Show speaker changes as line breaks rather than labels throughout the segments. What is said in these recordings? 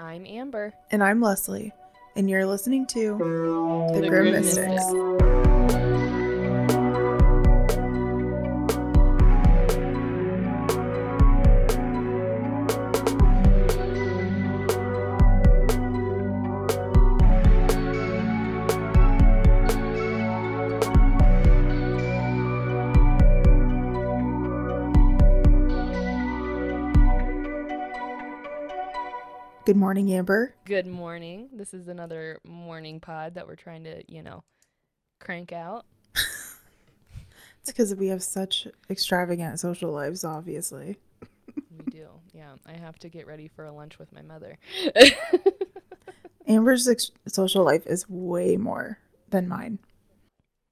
I'm Amber.
And I'm Lesley. And you're listening to The,
The
Grim
Grim
Mystics.
Mystics.
Morning, Amber.
Good morning. This is another morning pod that we're trying to, you know, crank out.
It's because we have such extravagant social lives, obviously.
We do. Yeah. I have to get ready for a lunch with my mother.
Amber's ex- social life is way more than mine.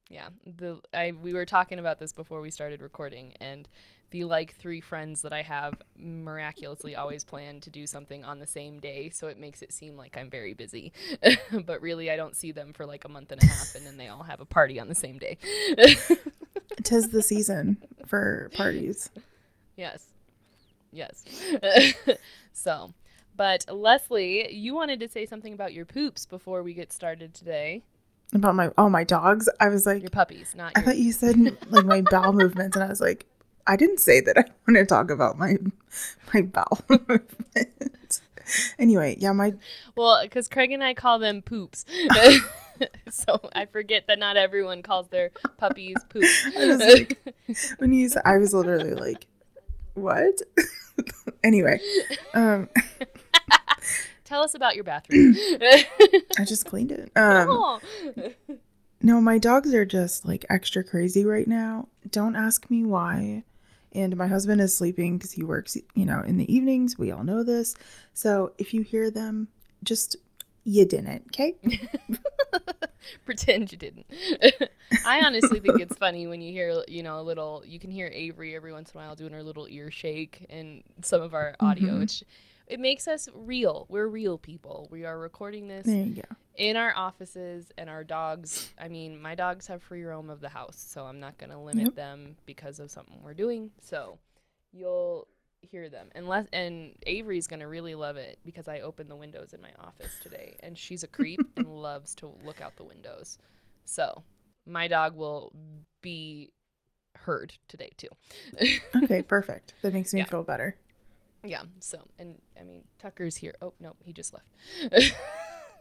yeah. The I we were talking about this before we started recording and the like three friends that I have miraculously always plan to do something on the same day, so it makes it seem like I'm very busy. but really I don't see them for like a month and a half and then they all have a party on the same day.
Tis the season for parties.
Yes. Yes. so, but Lesley, you wanted to say something about your poops before we get started today.
About my oh my dogs. I was like,
Your puppies, not
I
your.
thought you said like my bowel movements, and I was like, I didn't say that I want to talk about my my bowel anyway, yeah, my
Well, because Craig and I call them poops. so I forget that not everyone calls their puppies poops.
I was like, when you I was literally like, what? anyway, um,
Tell us about your bathroom.
I just cleaned it. Um,
Oh.
no, my dogs are just like extra crazy right now. Don't ask me why. And my husband is sleeping because he works, you know, in the evenings. We all know this. So if you hear them, just you didn't, okay?
Pretend you didn't. I honestly think it's funny when you hear, you know, a little. You can hear Avery every once in a while doing her little ear shake and some of our audio.
Mhm.
Which it makes us real. We're real people. We are recording this
There you go.
in our offices, and our dogs. I mean, my dogs have free roam of the house, so I'm not gonna limit
Yep.
them because of something we're doing. So you'll hear them unless and Avery's gonna really love it because I opened the windows in my office today and she's a creep and loves to look out the windows. So my dog will be heard today too.
Okay, perfect. That makes me
Yeah.
feel better.
Yeah. So and I mean Tucker's here. Oh no, he just left.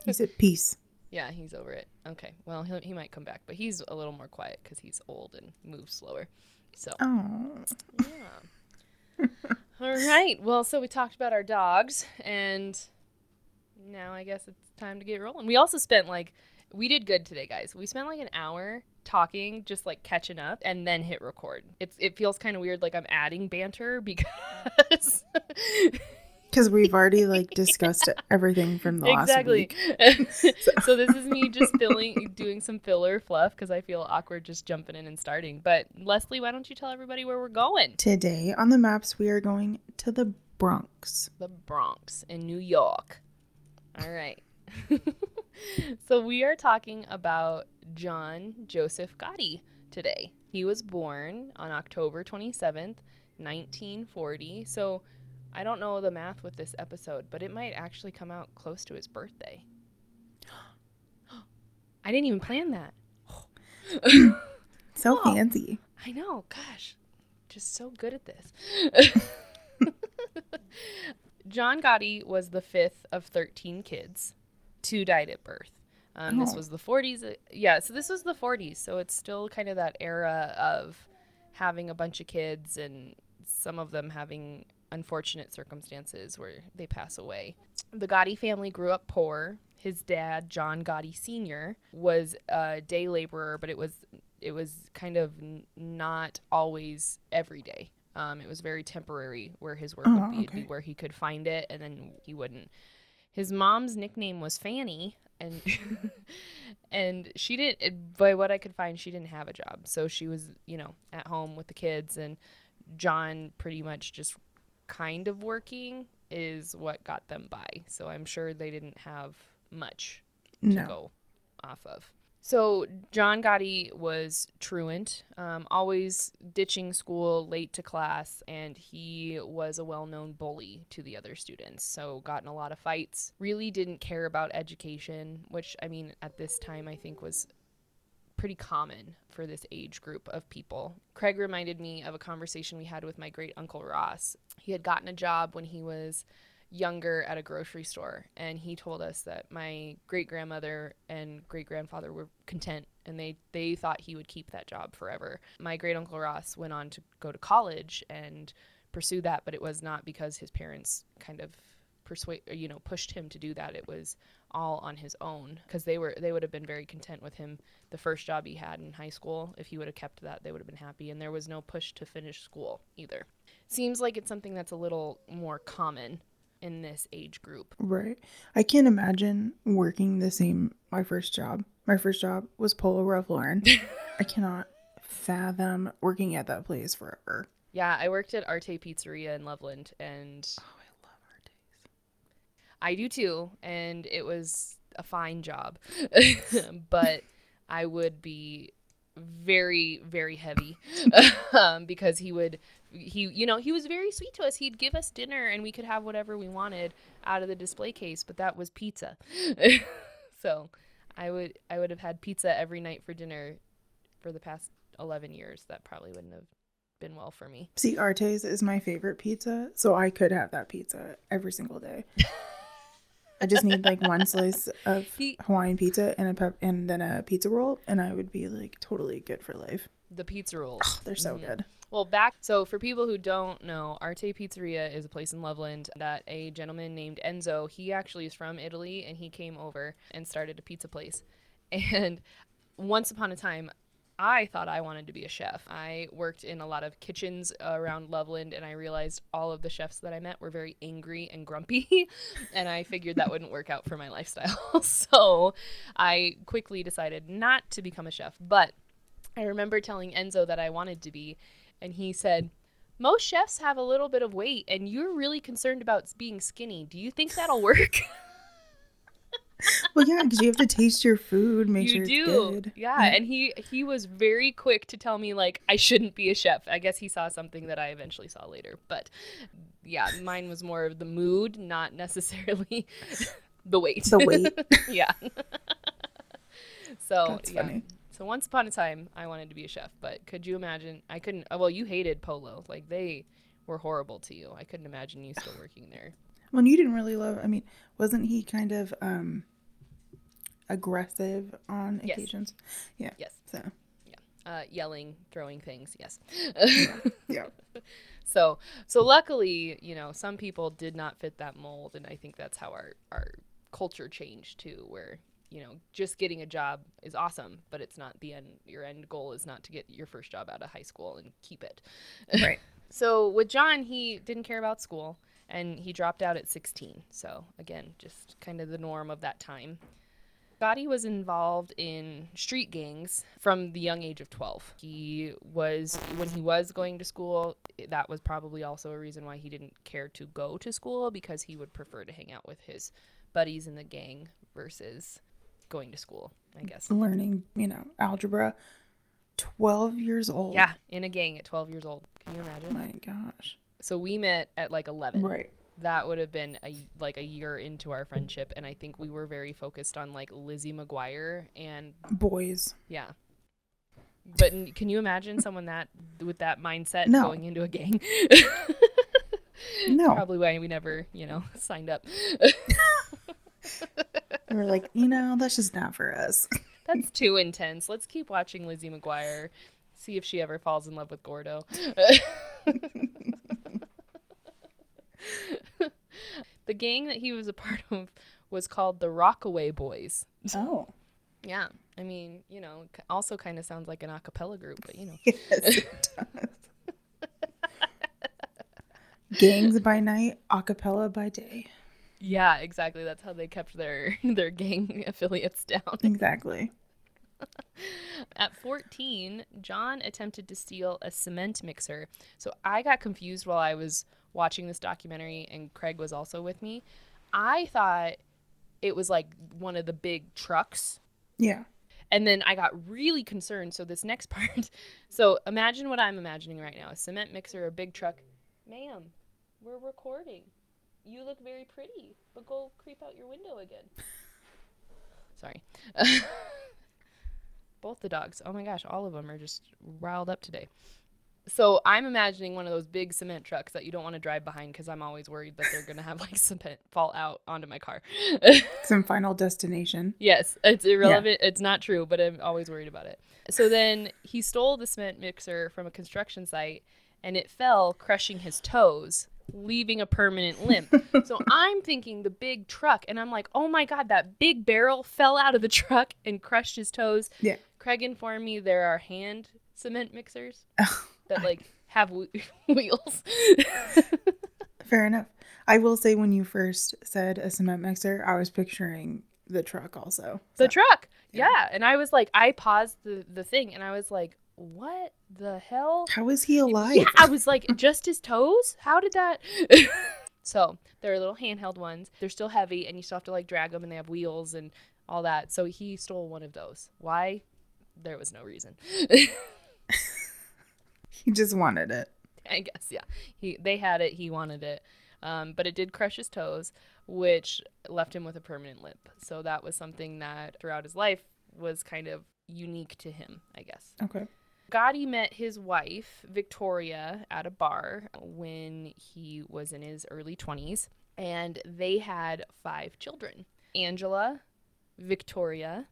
You said peace.
yeah, he's over it. Okay. Well, he he might come back, but he's a little more quiet because he's old and moves slower. So
Oh,
Yeah. All right. Well, so we talked about our dogs, and now I guess it's time to get rolling. We also spent like we did good today, guys. We spent like an hour talking, just like catching up, and then hit record. It's it feels kind of weird, like I'm adding banter because
because we've already like discussed everything from the last
exactly.
week.
so this is me just filling, doing some filler fluff because I feel awkward just jumping in and starting. But Lesley, why don't you tell everybody where we're going?
Today on the maps, we are going to the Bronx.
the Bronx in New York. All right. so we are talking about John Joseph Gotti today. He was born on October 27th, 1940. So I don't know the math with this episode, but it might actually come out close to his birthday. I didn't even plan that.
So
Oh.
fancy.
I know, gosh, just so good at this. John Gotti was the fifth of 13 kids. Two died at birth. Um, This
Oh.
was the 40s. uh, Yeah, so this was the 40s. So it's still kind of that era of having a bunch of kids and some of them having unfortunate circumstances where they pass away. The Gotti family grew up poor. His dad, John Gotti Sr., was a day laborer, but it was it was kind of not always every day. Um, it was very temporary where his work
Oh,
would be, It'd be where he could find it and then he wouldn't. His mom's nickname was Fanny, and and she didn't. By what I could find, she didn't have a job, so she was you know at home with the kids, and John pretty much just kind of working is what got them by. So I'm sure they didn't have much to go off of. So John Gotti was truant, um, always ditching school late to class, and he was a well-known bully to the other students. So got in a lot of fights. Really didn't care about education, which I mean at this time I think was pretty common for this age group of people. Craig reminded me of a conversation we had with my great uncle Ross. He had gotten a job when he was younger at a grocery store and he told us that my great grandmother and great grandfather were content and they they thought he would keep that job forever. My great uncle Ross went on to go to college and pursue that, but it was not because his parents kind of persuade you know pushed him to do that. It was all on his own because they were they would have been very content with him the first job he had in high school. If he would have kept that, they would have been happy and there was no push to finish school either. Seems like it's something that's a little more common in this age group.
Right. I can't imagine working the same my first job. My first job was Polo Ralph Lauren. I cannot fathom working at that place forever.
Yeah, I worked at Arte Pizzeria in Loveland and
Oh, I love days.
I do too, and it was a fine job. but I would be very very heavy um, because he would he you know he was very sweet to us he'd give us dinner and we could have whatever we wanted out of the display case but that was pizza so i would i would have had pizza every night for dinner for the past 11 years that probably wouldn't have been well for me
See, Arte's is my favorite pizza, so I could have that pizza every single day. I just need like one slice of
He-
Hawaiian pizza and a pep and then a pizza roll, and I would be like totally good for life.
the pizza rolls
Oh, they're so
Mhm.
good.
Well, back so for people who don't know, Arte Pizzeria is a place in Loveland that a gentleman named Enzo, he actually is from Italy and he came over and started a pizza place. And once upon a time, I thought I wanted to be a chef. I worked in a lot of kitchens around Loveland and I realized all of the chefs that I met were very angry and grumpy and I figured that wouldn't work out for my lifestyle. so, I quickly decided not to become a chef, but I remember telling Enzo that I wanted to be, and he said, Most chefs have a little bit of weight, and you're really concerned about being skinny. Do you think that'll work?
Well, yeah, because you have to taste your food, make
you
sure
do.
it's good.
Yeah, and he he was very quick to tell me like I shouldn't be a chef. I guess he saw something that I eventually saw later. But yeah, mine was more of the mood, not necessarily the weight.
The weight.
yeah. so
That's
yeah.
funny.
So once upon a time, I wanted to be a chef, but could you imagine? I couldn't. uh, Well, you hated Polo. Like they were horrible to you. I couldn't imagine you still working there.
Well, you didn't really love. I mean, wasn't he kind of um aggressive on
Yes.
occasions? Yeah.
Yes.
So
Uh, yelling, throwing things. Yes.
yeah.
so so luckily, you know, some people did not fit that mold, and I think that's how our our culture changed too, where you know just getting a job is awesome, but it's not the end. Your end goal is not to get your first job out of high school and keep it.
Right.
So with John, he didn't care about school and he dropped out at 16. So again, just kind of the norm of that time. Gotti was involved in street gangs from the young age of 12. He was, when he was going to school, that was probably also a reason why he didn't care to go to school because he would prefer to hang out with his buddies in the gang versus going to school, I guess.
Learning, you know, algebra. Twelve years old.
Yeah, in a gang at 12 years old. Can you imagine?
My gosh.
So we met at like 11.
Right.
that would have been a like a year into our friendship and i think we were very focused on like lizzie mcguire and
Boys.
yeah but can you imagine someone that with that mindset
No.
going into a gang
No.
probably why we never you know signed up
We were like, you know, that's just not for us.
that's too intense let's keep watching lizzie mcguire see if she ever falls in love with gordo the gang that he was a part of was called the rockaway boys
Oh.
Yeah, I mean, you know, also kind of sounds like an a cappella group, but you know.
Yes, it does. Gangs by night, acapella by day.
Yeah, exactly. That's how they kept their their gang affiliates down.
Exactly.
At 14, John attempted to steal a cement mixer. So I got confused while I was watching this documentary and Craig was also with me. I thought it was like one of the big trucks
Yeah.
And then I got really concerned. So this next part, so imagine what I'm imagining right now: a cement mixer, a big truck. Ma'am, we're recording. You look very pretty, but go creep out your window again. Sorry. Both the dogs. Oh my gosh, all of them are just riled up today. So I'm imagining one of those big cement trucks that you don't want to drive behind because I'm always worried that they're gonna have like cement fall out onto my car.
Some final destination.
yes, it's irrelevant. It's not true, but I'm always worried about it. So then he stole the cement mixer from a construction site and it fell, crushing his toes, leaving a permanent limp. so I'm thinking the big truck, and I'm like, oh my god, that big barrel fell out of the truck and crushed his toes.
Yeah.
Craig informed me there are hand cement mixers
Oh,
that like have whe- wheels.
fair enough. I will say when you first said a cement mixer, I was picturing the truck also.
the truck.
Yeah.
Yeah. And I was like, I paused the, the thing and I was like, what the hell?
How is he alive?
Yeah, I was like, just his toes? How did that? so they're little handheld ones. They're still heavy, and you still have to like drag them, and they have wheels and all that. So he stole one of those. Why? There was no reason.
He just wanted it.
I guess, yeah. He they had it. He wanted it, um, but it did crush his toes, which left him with a permanent limp. So that was something that throughout his life was kind of unique to him, I guess.
Okay.
Gotti met his wife, Victoria, at a bar when he was in his early 20s, and they had five children Angela, Victoria,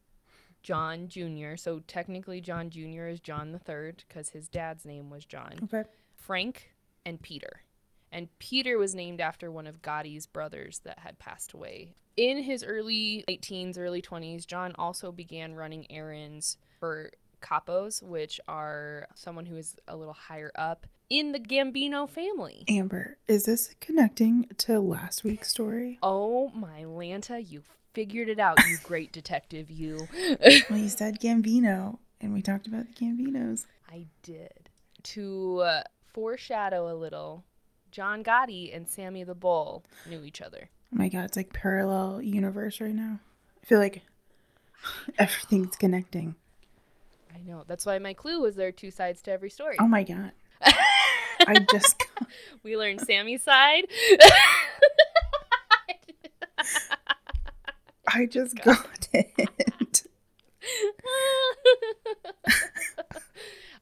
John Jr. So technically, John Jr. is John the Third because his dad's name was John,
Okay.
Frank, and Peter. And Peter was named after one of Gotti's brothers that had passed away. In his early late teens, early 20s, John also began running errands for capos, which are someone who is a little higher up in the Gambino family.
Amber, is this connecting to last week's story?
Oh my Lanta, you figured it out, you great detective, you.
Well, you said Gambino, and we talked about the Gambinos.
I did. To uh, foreshadow a little, John Gotti and Sammy the Bull knew each other.
Oh my god, it's like parallel universe right now. I feel like everything's connecting.
I know. That's why my clue was there are two sides to every story.
Oh my god. I just
we learned Sammy's side.
I just got it.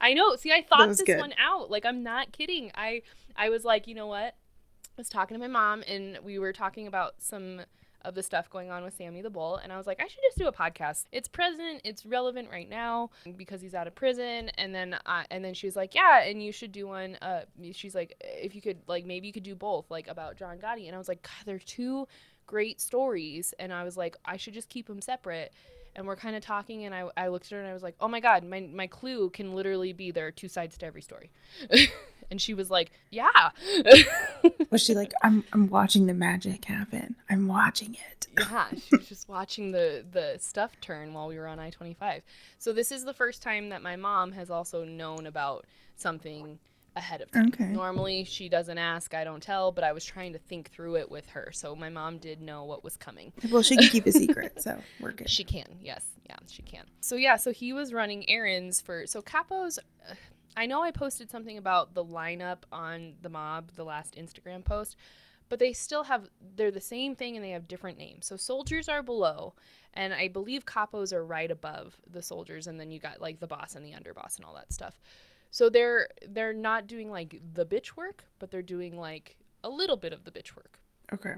I know. See, I thought this
good.
one out. Like I'm not kidding. I I was like, you know what? I was talking to my mom and we were talking about some of the stuff going on with Sammy the Bull and I was like, I should just do a podcast. It's present, it's relevant right now because he's out of prison and then uh, and then she was like, yeah, and you should do one uh she's like if you could like maybe you could do both like about John Gotti and I was like, God, they're two great stories and I was like, I should just keep them separate and we're kind of talking and I, I looked at her and I was like, oh my God, my, my clue can literally be there are two sides to every story. and she was like, yeah.
Was she like, I'm I'm watching the magic happen. I'm watching it.
yeah, she was just watching the, the stuff turn while we were on I 25. So this is the first time that my mom has also known about something ahead of time.
Okay.
Normally she doesn't ask, I don't tell, but I was trying to think through it with her. So my mom did know what was coming.
Well, she can keep a secret, so we're good.
She can, yes, yeah, she can. So yeah, so he was running errands for so Capos. I know I posted something about the lineup on the mob, the last Instagram post, but they still have they're the same thing and they have different names. So soldiers are below, and I believe capos are right above the soldiers, and then you got like the boss and the underboss and all that stuff. So they're they're not doing like the bitch work, but they're doing like a little bit of the bitch work.
Okay.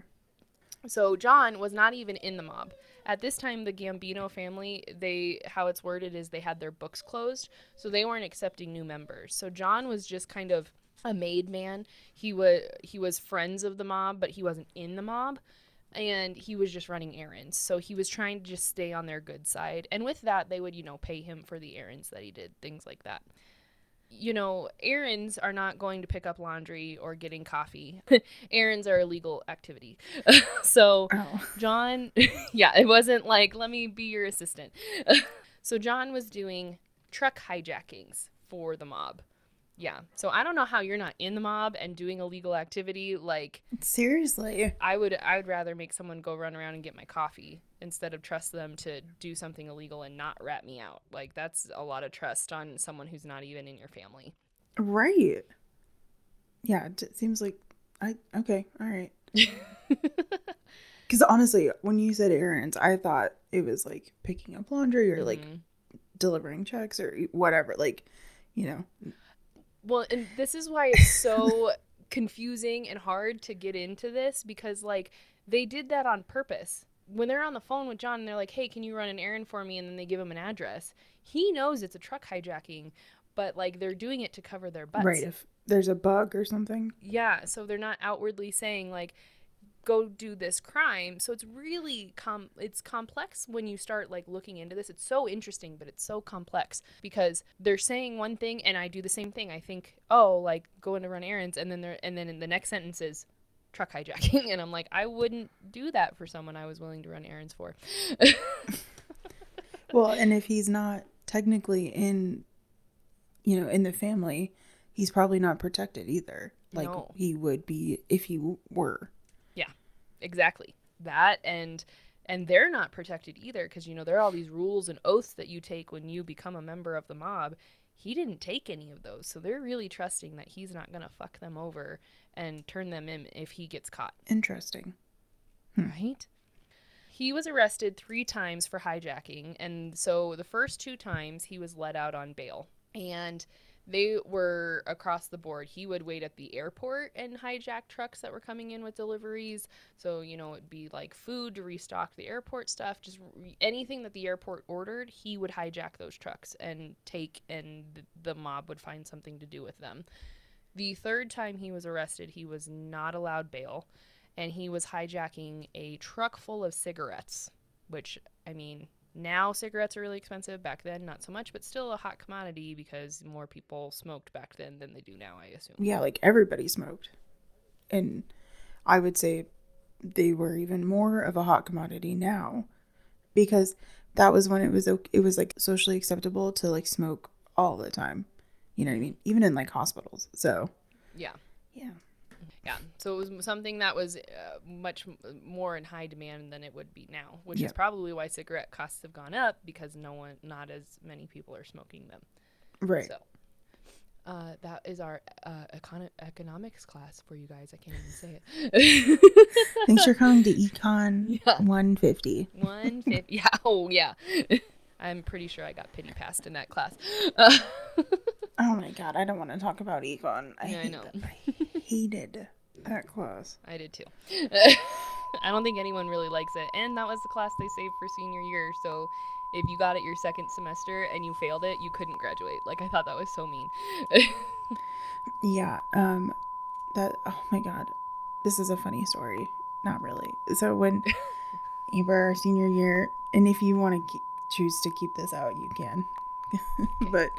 So John was not even in the mob. At this time, the Gambino family, they how it's worded is they had their books closed, so they weren't accepting new members. So John was just kind of a made man. He was he was friends of the mob, but he wasn't in the mob, and he was just running errands. So he was trying to just stay on their good side, and with that, they would you know pay him for the errands that he did, things like that. You know, errands are not going to pick up laundry or getting coffee. errands are a legal activity. so
Oh.
John, yeah, it wasn't like, let me be your assistant. so John was doing truck hijackings for the mob. Yeah. So I don't know how you're not in the mob and doing illegal activity. Like
Seriously.
I would I would rather make someone go run around and get my coffee instead of trust them to do something illegal and not rat me out. Like that's a lot of trust on someone who's not even in your family.
Right. Yeah, it seems like I okay, all right. Because honestly, when you said errands, I thought it was like picking up laundry or like
Mhm.
delivering checks or whatever. Like, you know,
Well, and this is why it's so confusing and hard to get into this because like they did that on purpose. When they're on the phone with John and they're like, "Hey, can you run an errand for me?" and then they give him an address. He knows it's a truck hijacking, but like they're doing it to cover their butts.
right? If there's a bug or something,
Yeah, so they're not outwardly saying like go do this crime. So it's really com it's complex when you start like looking into this. It's so interesting, but it's so complex because they're saying one thing and I do the same thing. I think, "Oh, like going to run errands." And then they're and then in the next sentence is truck hijacking and I'm like, "I wouldn't do that for someone I was willing to run errands for."
well, and if he's not technically in, you know, in the family, he's probably not protected either. Like
No.
he would be if he were.
Exactly. That and and they're not protected either because you know there are all these rules and oaths that you take when you become a member of the mob. He didn't take any of those so they're really trusting that he's not going to fuck them over and turn them in if he gets caught.
Interesting. Hmm.
right? He was arrested three times for hijacking and so the first two times he was let out on bail. And they were across the board. He would wait at the airport and hijack trucks that were coming in with deliveries. So you know it'd be like food to restock the airport stuff. Just re- anything that the airport ordered he would hijack those trucks and take and th- the mob would find something to do with them. The third time he was arrested he was not allowed bail and he was hijacking a truck full of cigarettes, which I mean, now cigarettes are really expensive. Back then, not so much, but still a hot commodity because more people smoked back then than they do now. I assume.
Yeah, like everybody smoked, and I would say they were even more of a hot commodity now, because that was when it was it was like socially acceptable to like smoke all the time. You know what I mean? Even in like hospitals. So
Yeah,
yeah.
Yeah. So it was something that was uh, much more in high demand than it would be now, which
Yeah.
is probably why cigarette costs have gone up because no one, not as many people are smoking them.
Right.
So. Uh, that is our uh, econ- economics class for you guys. I can't even say it.
Thanks for coming to Econ
Yeah.
150.
One fifty. Yeah. Oh, yeah. I'm pretty sure I got pity passed in that class.
Oh my god, I don't want to talk about Econ. I,
Yeah, I know.
Hated that class.
I did too. I don't think anyone really likes it, and that was the class they saved for senior year. So if you got it your second semester and you failed it, you couldn't graduate. Like I thought that was so mean.
Yeah, um that oh my god. This is a funny story. Not really. So when Amber our senior year and if you want to ke- choose to keep this out, you can. but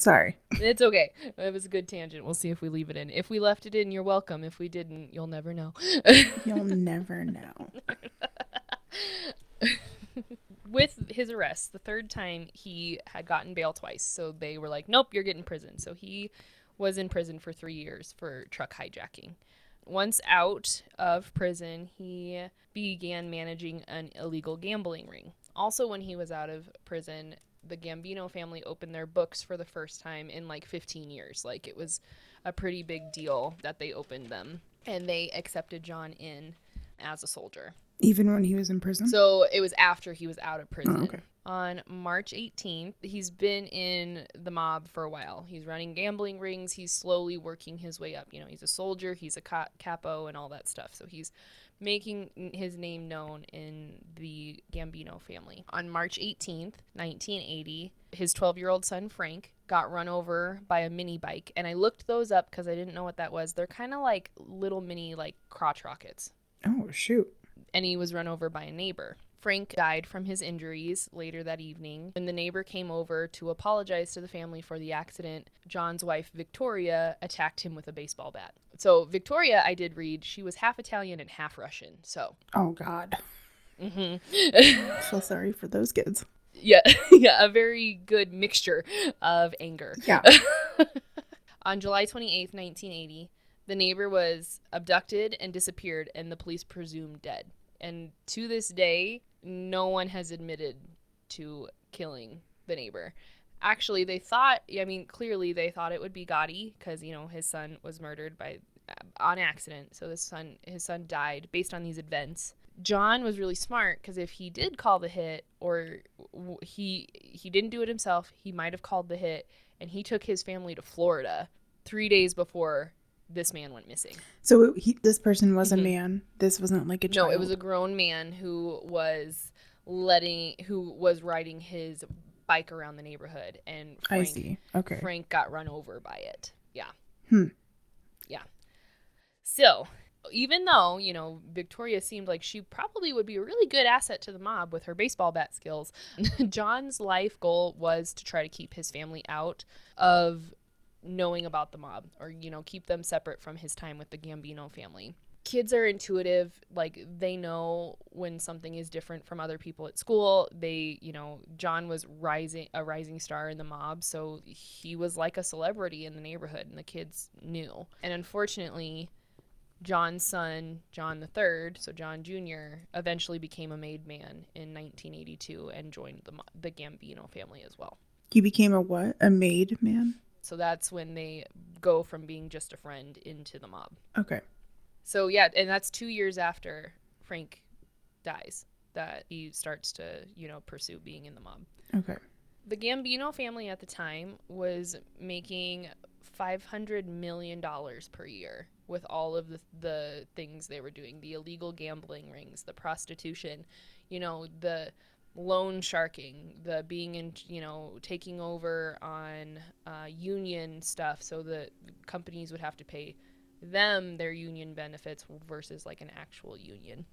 sorry.
it's okay. It was a good tangent. We'll see if we leave it in. If we left it in, you're welcome. If we didn't, you'll never know.
You'll never know.
with his arrest, the third time he had gotten bail twice. So they were like, nope, you're getting prison. So he was in prison for three years for truck hijacking. Once out of prison, he began managing an illegal gambling ring. Also, when he was out of prison, the Gambino family opened their books for the first time in like 15 years. Like it was a pretty big deal that they opened them and they accepted John in as a soldier.
Even when he was in prison?
So it was after he was out of oh, prison.
Oh, okay.
On March 18th, he's been in the mob for a while. He's running gambling rings. He's slowly working his way up. You know, he's a soldier, he's a ca- capo, and all that stuff. So he's making his name known in the Gambino family. On March 18th, 1980, his 12 year old son, Frank, got run over by a mini bike. And I looked those up because I didn't know what that was. They're kind of like little mini, like crotch rockets
Oh, shoot.
and he was run over by a neighbor. Frank died from his injuries later that evening. When the neighbor came over to apologize to the family for the accident, John's wife, Victoria, attacked him with a baseball bat. So, Victoria, I did read, she was half Italian and half Russian. So,
Oh, God.
hmm
I feel sorry for those kids.
yeah, yeah, a very good mixture of anger.
Yeah.
On July 28th, 1980, the neighbor was abducted and disappeared, and the police presumed dead. And to this day, no one has admitted to killing the neighbor. Actually, they thought, I mean, clearly they thought it would be Gotti because, you know, his son was murdered by on accident. So his son his son died based on these events. John was really smart because if he did call the hit or he he didn't do it himself, he might have called the hit and he took his family to Florida 3 days before this man went missing.
So he, this person was
Mhm.
a man. This wasn't like a child.
No, it was a grown man who was letting who was riding his bike around the neighborhood and
I
Frank,
see. Okay.
Frank got run over by it. Yeah.
Hmm.
So, even though, you know, Victoria seemed like she probably would be a really good asset to the mob with her baseball bat skills, John's life goal was to try to keep his family out of knowing about the mob or, you know, keep them separate from his time with the Gambino family. Kids are intuitive, like they know when something is different from other people at school. They, you know, John was rising a rising star in the mob, so he was like a celebrity in the neighborhood and the kids knew. And unfortunately, John's son, John III, so John Jr., eventually became a made man in 1982 and joined the, the Gambino family as well.
He became a what? A maid man?
So that's when they go from being just a friend into the mob.
Okay.
So yeah, and that's two years after Frank dies that he starts to, you know, pursue being in the mob.
Okay.
The Gambino family at the time was making $500 million per year with all of the, the things they were doing the illegal gambling rings, the prostitution, you know, the loan sharking, the being in, you know, taking over on uh, union stuff so that companies would have to pay them their union benefits versus like an actual union.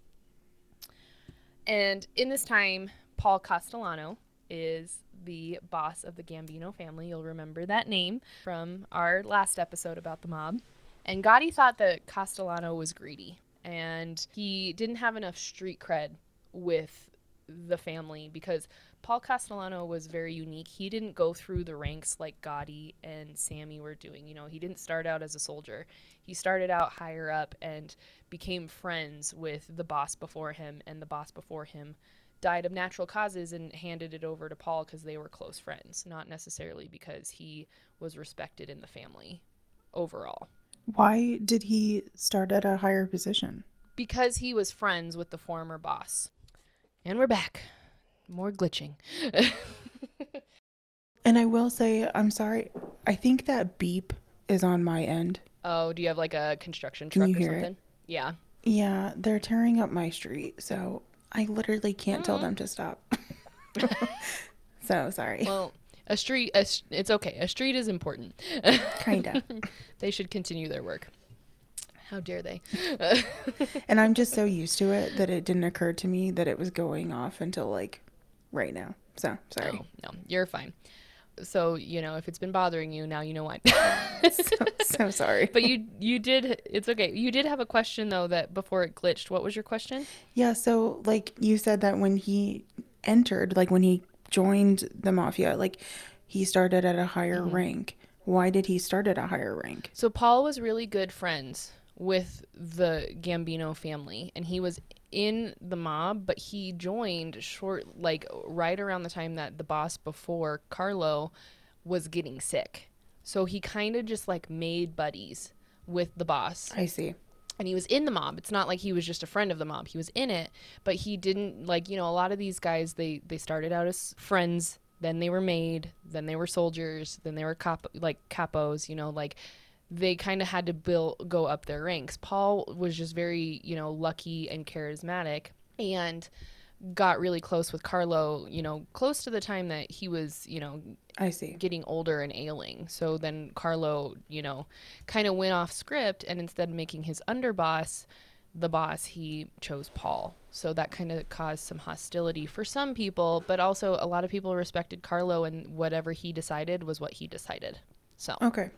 And in this time, Paul Castellano is the boss of the Gambino family. You'll remember that name from our last episode about the mob. And Gotti thought that Castellano was greedy and he didn't have enough street cred with the family because Paul Castellano was very unique. He didn't go through the ranks like Gotti and Sammy were doing. You know, he didn't start out as a soldier. He started out higher up and became friends with the boss before him, and the boss before him died of natural causes and handed it over to Paul because they were close friends, not necessarily because he was respected in the family overall.
Why did he start at a higher position?
Because he was friends with the former boss. And we're back. More glitching.
And I will say, I'm sorry. I think that beep is on my end.
oh, do you have like a construction
Can
truck
you
or
hear it?
something? Yeah.
Yeah, they're tearing up my street, so I literally can't tell
Mm.
them to stop. so sorry.
Well, a street, a, it's okay. A street is important.
Kinda.
they should continue their work. How dare they?
And I'm just so used to it that it didn't occur to me that it was going off until like right now. So sorry.
No, you're fine. So you know, if it's been bothering you, now you know why.
so, so sorry.
but you, you did. It's okay. You did have a question though that before it glitched. What was your question?
Yeah, so like you said that when he entered, like when he joined the mafia, like he started at a higher
Mm-hmm.
rank. Why did he start at a higher rank?
So Paul was really good friends with the Gambino family and he was in the mob but he joined short like right around the time that the boss before Carlo was getting sick. So he kind of just like made buddies with the boss
I see.
and he was in the mob. It's not like he was just a friend of the mob. He was in it, but he didn't like, you know, a lot of these guys they they started out as friends, then they were made, then they were soldiers, then they were cap like capos, you know, like they kind of had to build go up their ranks. Paul was just very, you know, lucky and charismatic and got really close with Carlo, you know, close to the time that he was, you know,
I see.
getting older and ailing. So then Carlo, you know, kind of went off script and instead of making his underboss the boss, he chose Paul. So that kind of caused some hostility for some people, but also a lot of people respected Carlo and whatever he decided was what he decided. So,
Okay.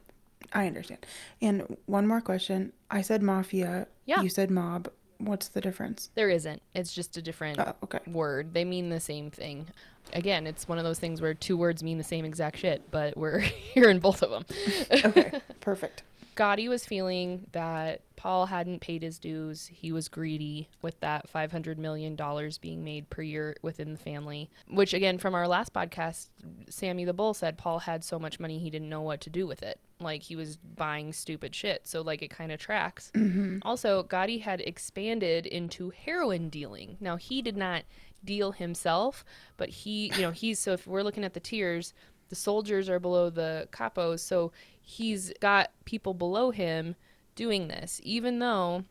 I understand. And one more question. I said mafia.
Yeah.
You said mob. What's the difference?
there isn't. It's just a different
Oh, okay.
word. They mean the same thing. Again, it's one of those things where two words mean the same exact shit, but we're hearing both of them.
Okay. Perfect.
Gotti was feeling that Paul hadn't paid his dues. He was greedy with that $500 million being made per year within the family. Which, again, from our last podcast, Sammy the Bull said Paul had so much money he didn't know what to do with it. Like he was buying stupid shit. So, like, it kind of tracks. Mm-hmm. Also, Gotti had expanded into heroin dealing. Now, he did not deal himself, but he, you know, he's so if we're looking at the tiers, the soldiers are below the capos. So he's got people below him doing this, even though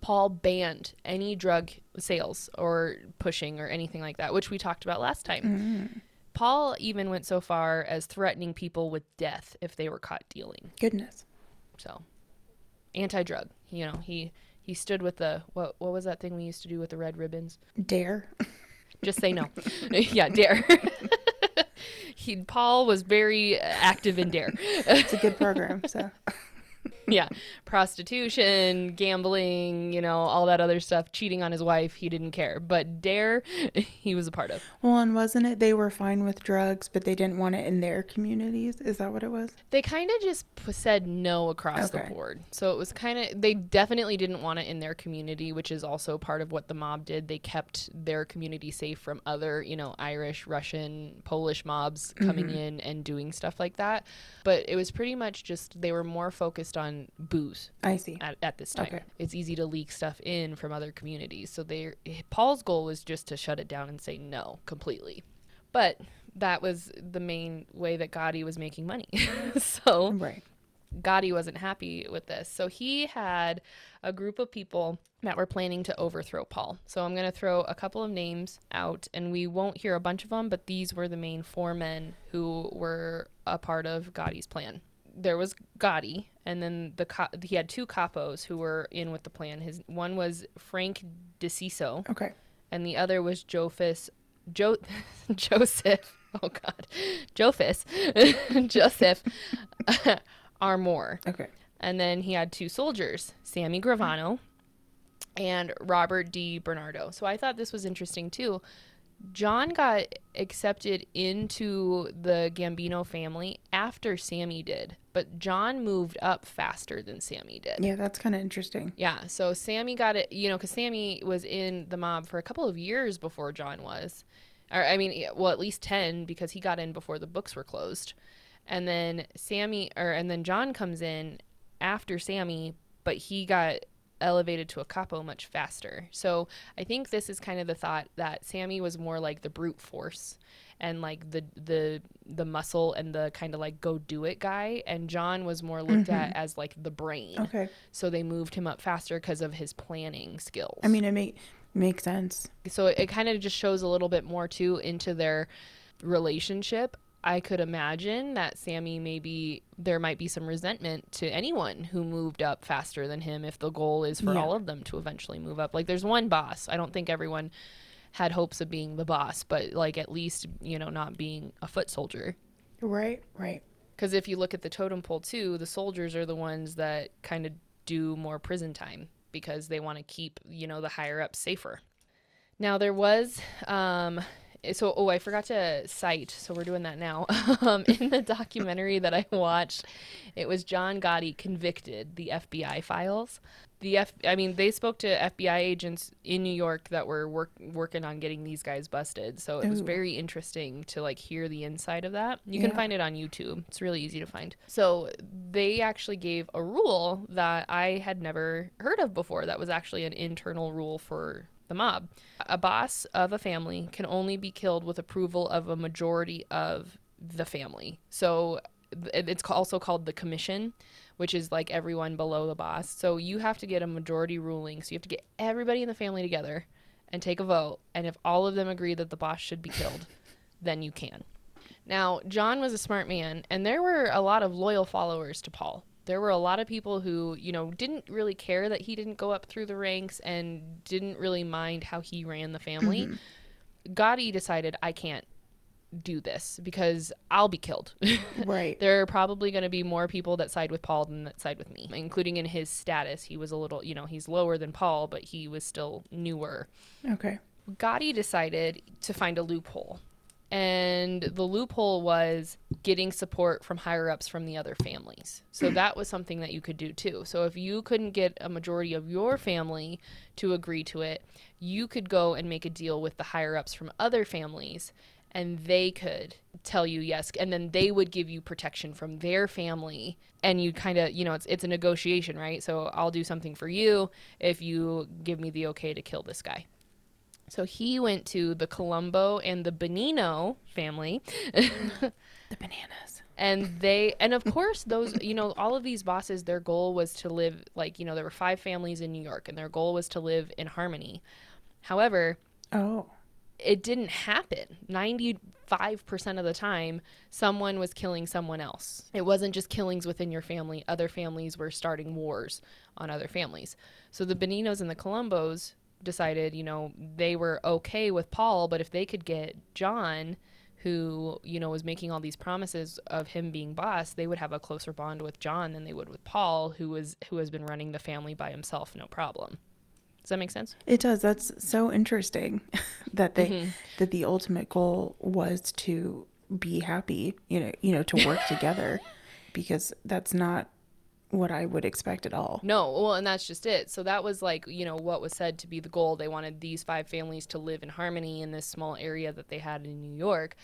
Paul banned any drug sales or pushing or anything like that, which we talked about last time. Mm-hmm. Paul even went so far as threatening people with death if they were caught dealing.
Goodness.
So, anti-drug. You know, he he stood with the what what was that thing we used to do with the red ribbons?
Dare.
Just say no. yeah, dare. he Paul was very uh, active in dare.
It's a good program. So
yeah, prostitution, gambling, you know, all that other stuff, cheating on his wife, he didn't care. But dare, he was a part of.
well, and wasn't it they were fine with drugs, but they didn't want it in their communities? Is that what it was?
They kind of just p- said no across
Okay.
the board. So it was kind of, they definitely didn't want it in their community, which is also part of what the mob did. They kept their community safe from other, you know, Irish, Russian, Polish mobs coming mm-hmm. in and doing stuff like that. But it was pretty much just, they were more focused on booze
I see.
at, at this time.
Okay.
It's easy to leak stuff in from other communities. So they Paul's goal was just to shut it down and say no completely. But that was the main way that Gotti was making money. so
Right.
Gotti wasn't happy with this. So he had a group of people that were planning to overthrow Paul. So I'm going to throw a couple of names out and we won't hear a bunch of them, but these were the main four men who were a part of Gotti's plan. There was Gotti and then the co- he had two capos who were in with the plan. His one was Frank DeCicco
Okay.
and the other was Jophus jo- Joseph. Oh God, Jophus Joseph Armone,
Okay.
and then he had two soldiers, Sammy Gravano and Robert DiBernardo. So I thought this was interesting too. John got accepted into the Gambino family after Sammy did, but John moved up faster than Sammy did.
Yeah, that's kind of interesting.
Yeah, so Sammy got it, you know, because Sammy was in the mob for a couple of years before John was. Or, I mean, well, at least 10 because he got in before the books were closed. And then Sammy, or, and then John comes in after Sammy, but he got elevated to a capo much faster. So I think this is kind of the thought that Sammy was more like the brute force and like the the the muscle and the kind of like go do it guy and John was more looked mm-hmm. at as like the brain
Okay.
so they moved him up faster because of his planning skills.
I mean, it make makes sense.
so it, it kind of just shows a little bit more too into their relationship. I could imagine that Sammy maybe there might be some resentment to anyone who moved up faster than him if the goal is for
Yeah.
all of them to eventually move up. Like there's one boss. I don't think everyone had hopes of being the boss, but like at least, you know, not being a foot soldier.
Right. Right.
Because if you look at the totem pole too, the soldiers are the ones that kind of do more prison time because they want to keep, you know, the higher ups safer. Now there was um, so oh i forgot to cite so we're doing that now um, in the documentary that i watched it was john gotti convicted the fbi files the F I mean they spoke to FBI agents in New York that were work, working on getting these guys busted. So it was very interesting to like hear the inside of that. You can find it on YouTube. It's really easy to find. So they actually gave a rule that I had never heard of before that was actually an internal rule for the mob. A boss of a family can only be killed with approval of a majority of the family. So it's also called the commission which is like everyone below the boss. So you have to get a majority ruling. So you have to get everybody in the family together and take a vote. And if all of them agree that the boss should be killed, then you can. Now, John was a smart man, and there were a lot of loyal followers to Paul. There were a lot of people who, you know, didn't really care that he didn't go up through the ranks and didn't really mind how he ran the family. Mm-hmm. Gotti decided, I can't do this because I'll be killed.
Right.
there are probably going to be more people that side with Paul than that side with me, including in his status. He was a little, you know, he's lower than Paul, but he was still newer.
Okay.
Gotti decided to find a loophole. And the loophole was getting support from higher ups from the other families. So mm. that was something that you could do too. So if you couldn't get a majority of your family to agree to it, you could go and make a deal with the higher ups from other families and they could tell you yes. And then they would give you protection from their family. And you kind of you know it's it's a negotiation right? So I'll do something for you if you give me the okay to kill this guy so he went to the Colombo and the Benino family.
The bananas.
and they and of course those you know all of these bosses their goal was to live like you know there were five families in New York and their goal was to live in harmony. However
Oh.
it didn't happen. 95% of the time someone was killing someone else. It wasn't just killings within your family. Other families were starting wars on other families. So the beninos and the colombos decided you know they were okay with paul but if they could get john who you know was making all these promises of him being boss they would have a closer bond with john than they would with paul who was who has been running the family by himself no problem does that make sense
It does. That's so interesting that they
Mm-hmm.
that the ultimate goal was to be happy, you know, you know, to work together because that's not what I would expect at all.
No, well, and that's just it. So that was like, you know, what was said to be the goal. They wanted these five families to live in harmony in this small area that they had in New York.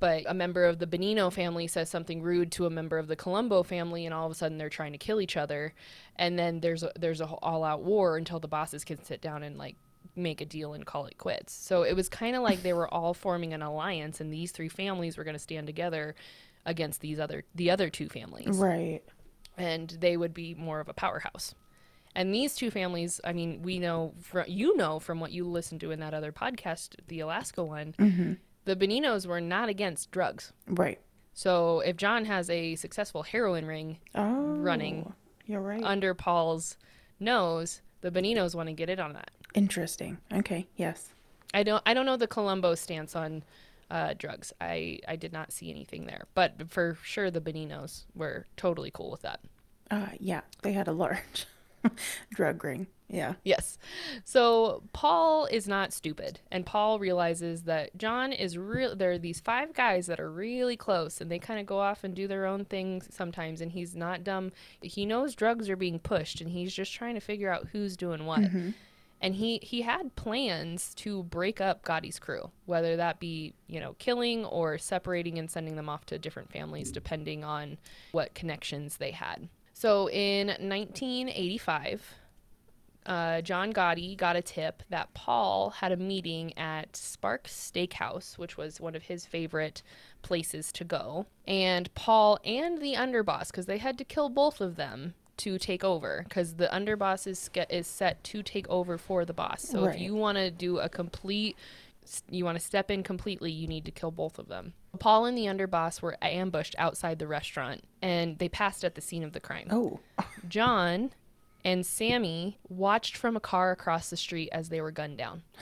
But a member of the Benino family says something rude to a member of the Colombo family, and all of a sudden they're trying to kill each other. And then there's a, there's a all out war until the bosses can sit down and like make a deal and call it quits. So it was kind of like they were all forming an alliance, and these three families were going to stand together against these other the other two families
Right.
And they would be more of a powerhouse. And these two families, I mean, we know, fr you know from what you listened to in that other podcast, the Alaska one, mm-hmm. the Beninos were not against drugs.
Right.
So if John has a successful heroin ring
Oh.
running
You're right.
under Paul's nose, the Beninos want to get it on that.
Interesting. Okay. Yes.
I don't, I don't know the Colombo stance on uh, drugs. I, I did not see anything there, but for sure the Beninos were totally cool with that.
Uh yeah, they had a large drug ring. Yeah.
Yes. So Paul is not stupid, and Paul realizes that John is real. There are these five guys that are really close, and they kind of go off and do their own things sometimes. And he's not dumb. He knows drugs are being pushed, and he's just trying to figure out who's doing what. And he he had plans to break up Gotti's crew, whether that be you know killing or separating and sending them off to different families, depending on what connections they had. So in 1985 uh, John Gotti got a tip that Paul had a meeting at Sparks Steakhouse, which was one of his favorite places to go. And Paul and the underboss, because they had to kill both of them to take over, because the underboss is, ske- is set to take over for the boss. So if you want to do a complete, you want to step in completely, you need to kill both of them. Paul and the underboss were ambushed outside the restaurant, and they passed at the scene of the crime.
Oh.
John and Sammy watched from a car across the street as they were gunned down.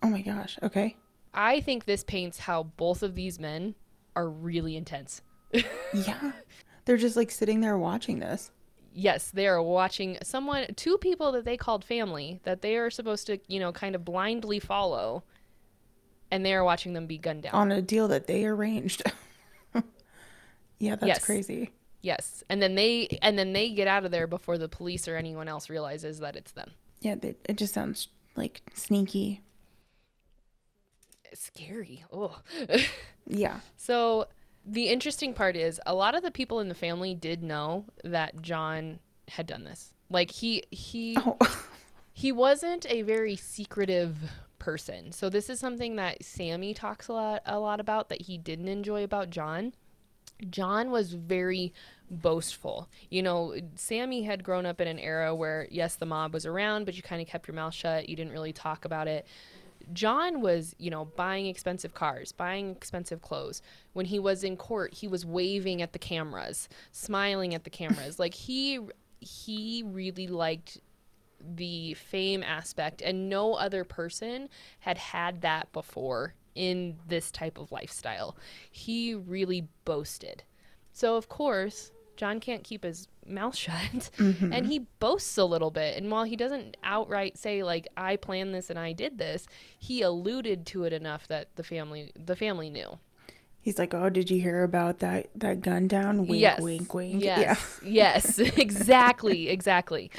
Oh my gosh. Okay.
I think this paints how both of these men are really intense.
Yeah. They're just like sitting there watching this.
Yes, they are watching someone, two people that they called family, that they are supposed to, you know, kind of blindly follow, and they are watching them be gunned down.
On a deal that they arranged. yeah, that's
Yes.
crazy.
yes, and then they and then they get out of there before the police or anyone else realizes that it's them.
Yeah, they, it just sounds like sneaky.
It's scary. Oh.
Yeah.
So the interesting part is a lot of the people in the family did know that John had done this. Like he he
Oh,
he wasn't a very secretive person. So this is something that Sammy talks a lot a lot about that he didn't enjoy about John. John was very boastful. You know, Sammy had grown up in an era where yes, the mob was around, but you kind of kept your mouth shut. You didn't really talk about it. John was, you know, buying expensive cars, buying expensive clothes. When he was in court, he was waving at the cameras, smiling at the cameras. like he he really liked the fame aspect and no other person had had that before in this type of lifestyle. He really boasted. So of course, John can't keep his mouth shut mm-hmm. and he boasts a little bit and while he doesn't outright say like I planned this and I did this, he alluded to it enough that the family the family knew.
he's like, oh, did you hear about that that gun down? Wink,
yes.
wink, wink.
Yes. Yes. exactly. Exactly.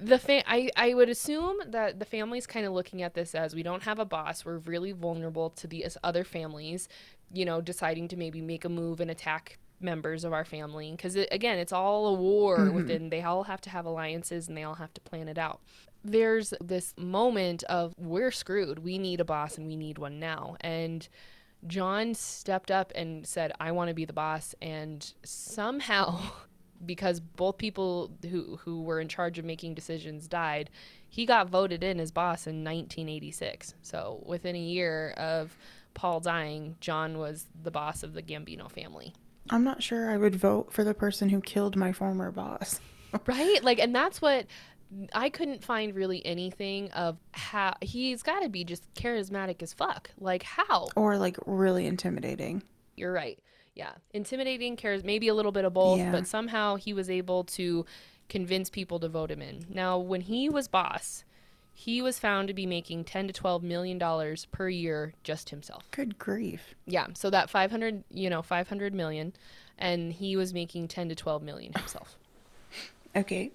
The fa- I, I would assume that the family's kind of looking at this as we don't have a boss. We're really vulnerable to these other families, you know, deciding to maybe make a move and attack members of our family. Because, it, again, it's all a war mm-hmm. within, they all have to have alliances and they all have to plan it out. There's this moment of we're screwed. We need a boss and we need one now. And John stepped up and said, I want to be the boss. And somehow, because both people who, who were in charge of making decisions died, he got voted in as boss in 1986. So within a year of Paul dying, John was the boss of the Gambino family.
I'm not sure I would vote for the person who killed my former boss.
right like and that's what i couldn't find really anything of how he's got to be just charismatic as fuck like how
Or like really intimidating.
you're right yeah intimidating cares maybe a little bit of both
Yeah.
but somehow he was able to convince people to vote him in now when he was boss he was found to be making 10 to 12 million dollars per year just himself
Good grief.
yeah so that 500 you know 500 million and he was making 10 to 12 million himself
Okay.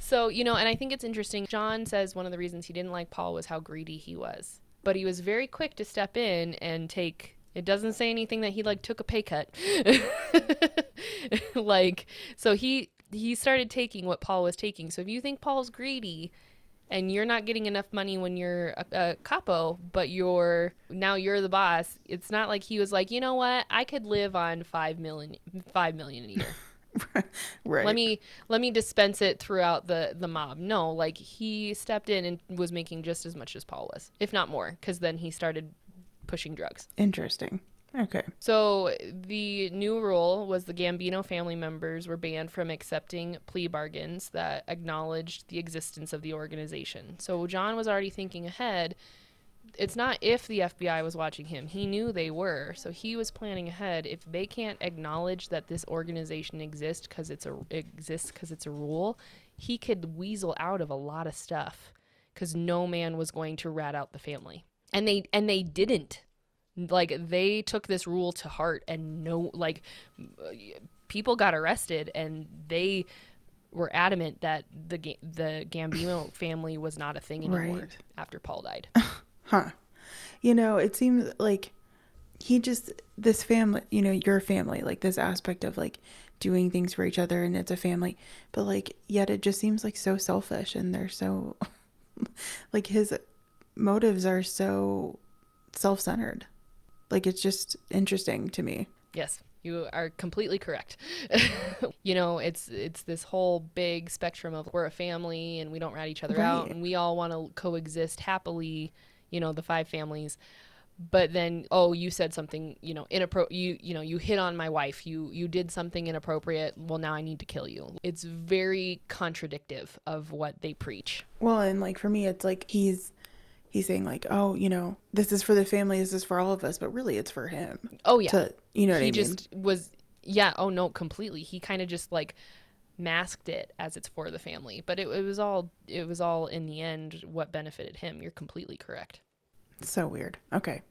So, you know, and I think it's interesting. John says one of the reasons he didn't like Paul was how greedy he was. But he was very quick to step in and take it doesn't say anything that he like took a pay cut. like so he he started taking what Paul was taking. So if you think Paul's greedy and you're not getting enough money when you're a, a capo, but you're now you're the boss, it's not like he was like, "You know what? I could live on 5 million 5 million a year."
right.
let me let me dispense it throughout the the mob no like he stepped in and was making just as much as paul was if not more because then he started pushing drugs
Interesting. Okay.
so the new rule was the gambino family members were banned from accepting plea bargains that acknowledged the existence of the organization so john was already thinking ahead it's not if the FBI was watching him. He knew they were. So he was planning ahead. If they can't acknowledge that this organization exists because it's a exists because it's a rule, he could weasel out of a lot of stuff because no man was going to rat out the family, and they and they didn't. Like they took this rule to heart, and no, like people got arrested, and they were adamant that the the Gambino family was not a thing anymore
Right.
after Paul died.
Huh. You know, it seems like he just this family, you know, your family, like this aspect of like doing things for each other and it's a family, but like yet it just seems like so selfish and they're so like his motives are so self-centered. Like it's just interesting to me.
Yes, you are completely correct. you know, it's it's this whole big spectrum of we're a family and we don't rat each other out and we all want to coexist happily, you know, the five families. But then oh, you said something, you know, inappro you you know, you hit on my wife. You you did something inappropriate. Well, now I need to kill you. It's very contradictive of what they preach.
Well, and like for me it's like he's he's saying like, "Oh, you know, this is for the family, this is for all of us," but really it's for him.
Oh yeah.
To, you know what
he
I mean?
just was yeah oh no completely he kind of just like masked it as it's for the family but it, it was all it was all in the end what benefited him you're completely correct
So weird. Okay.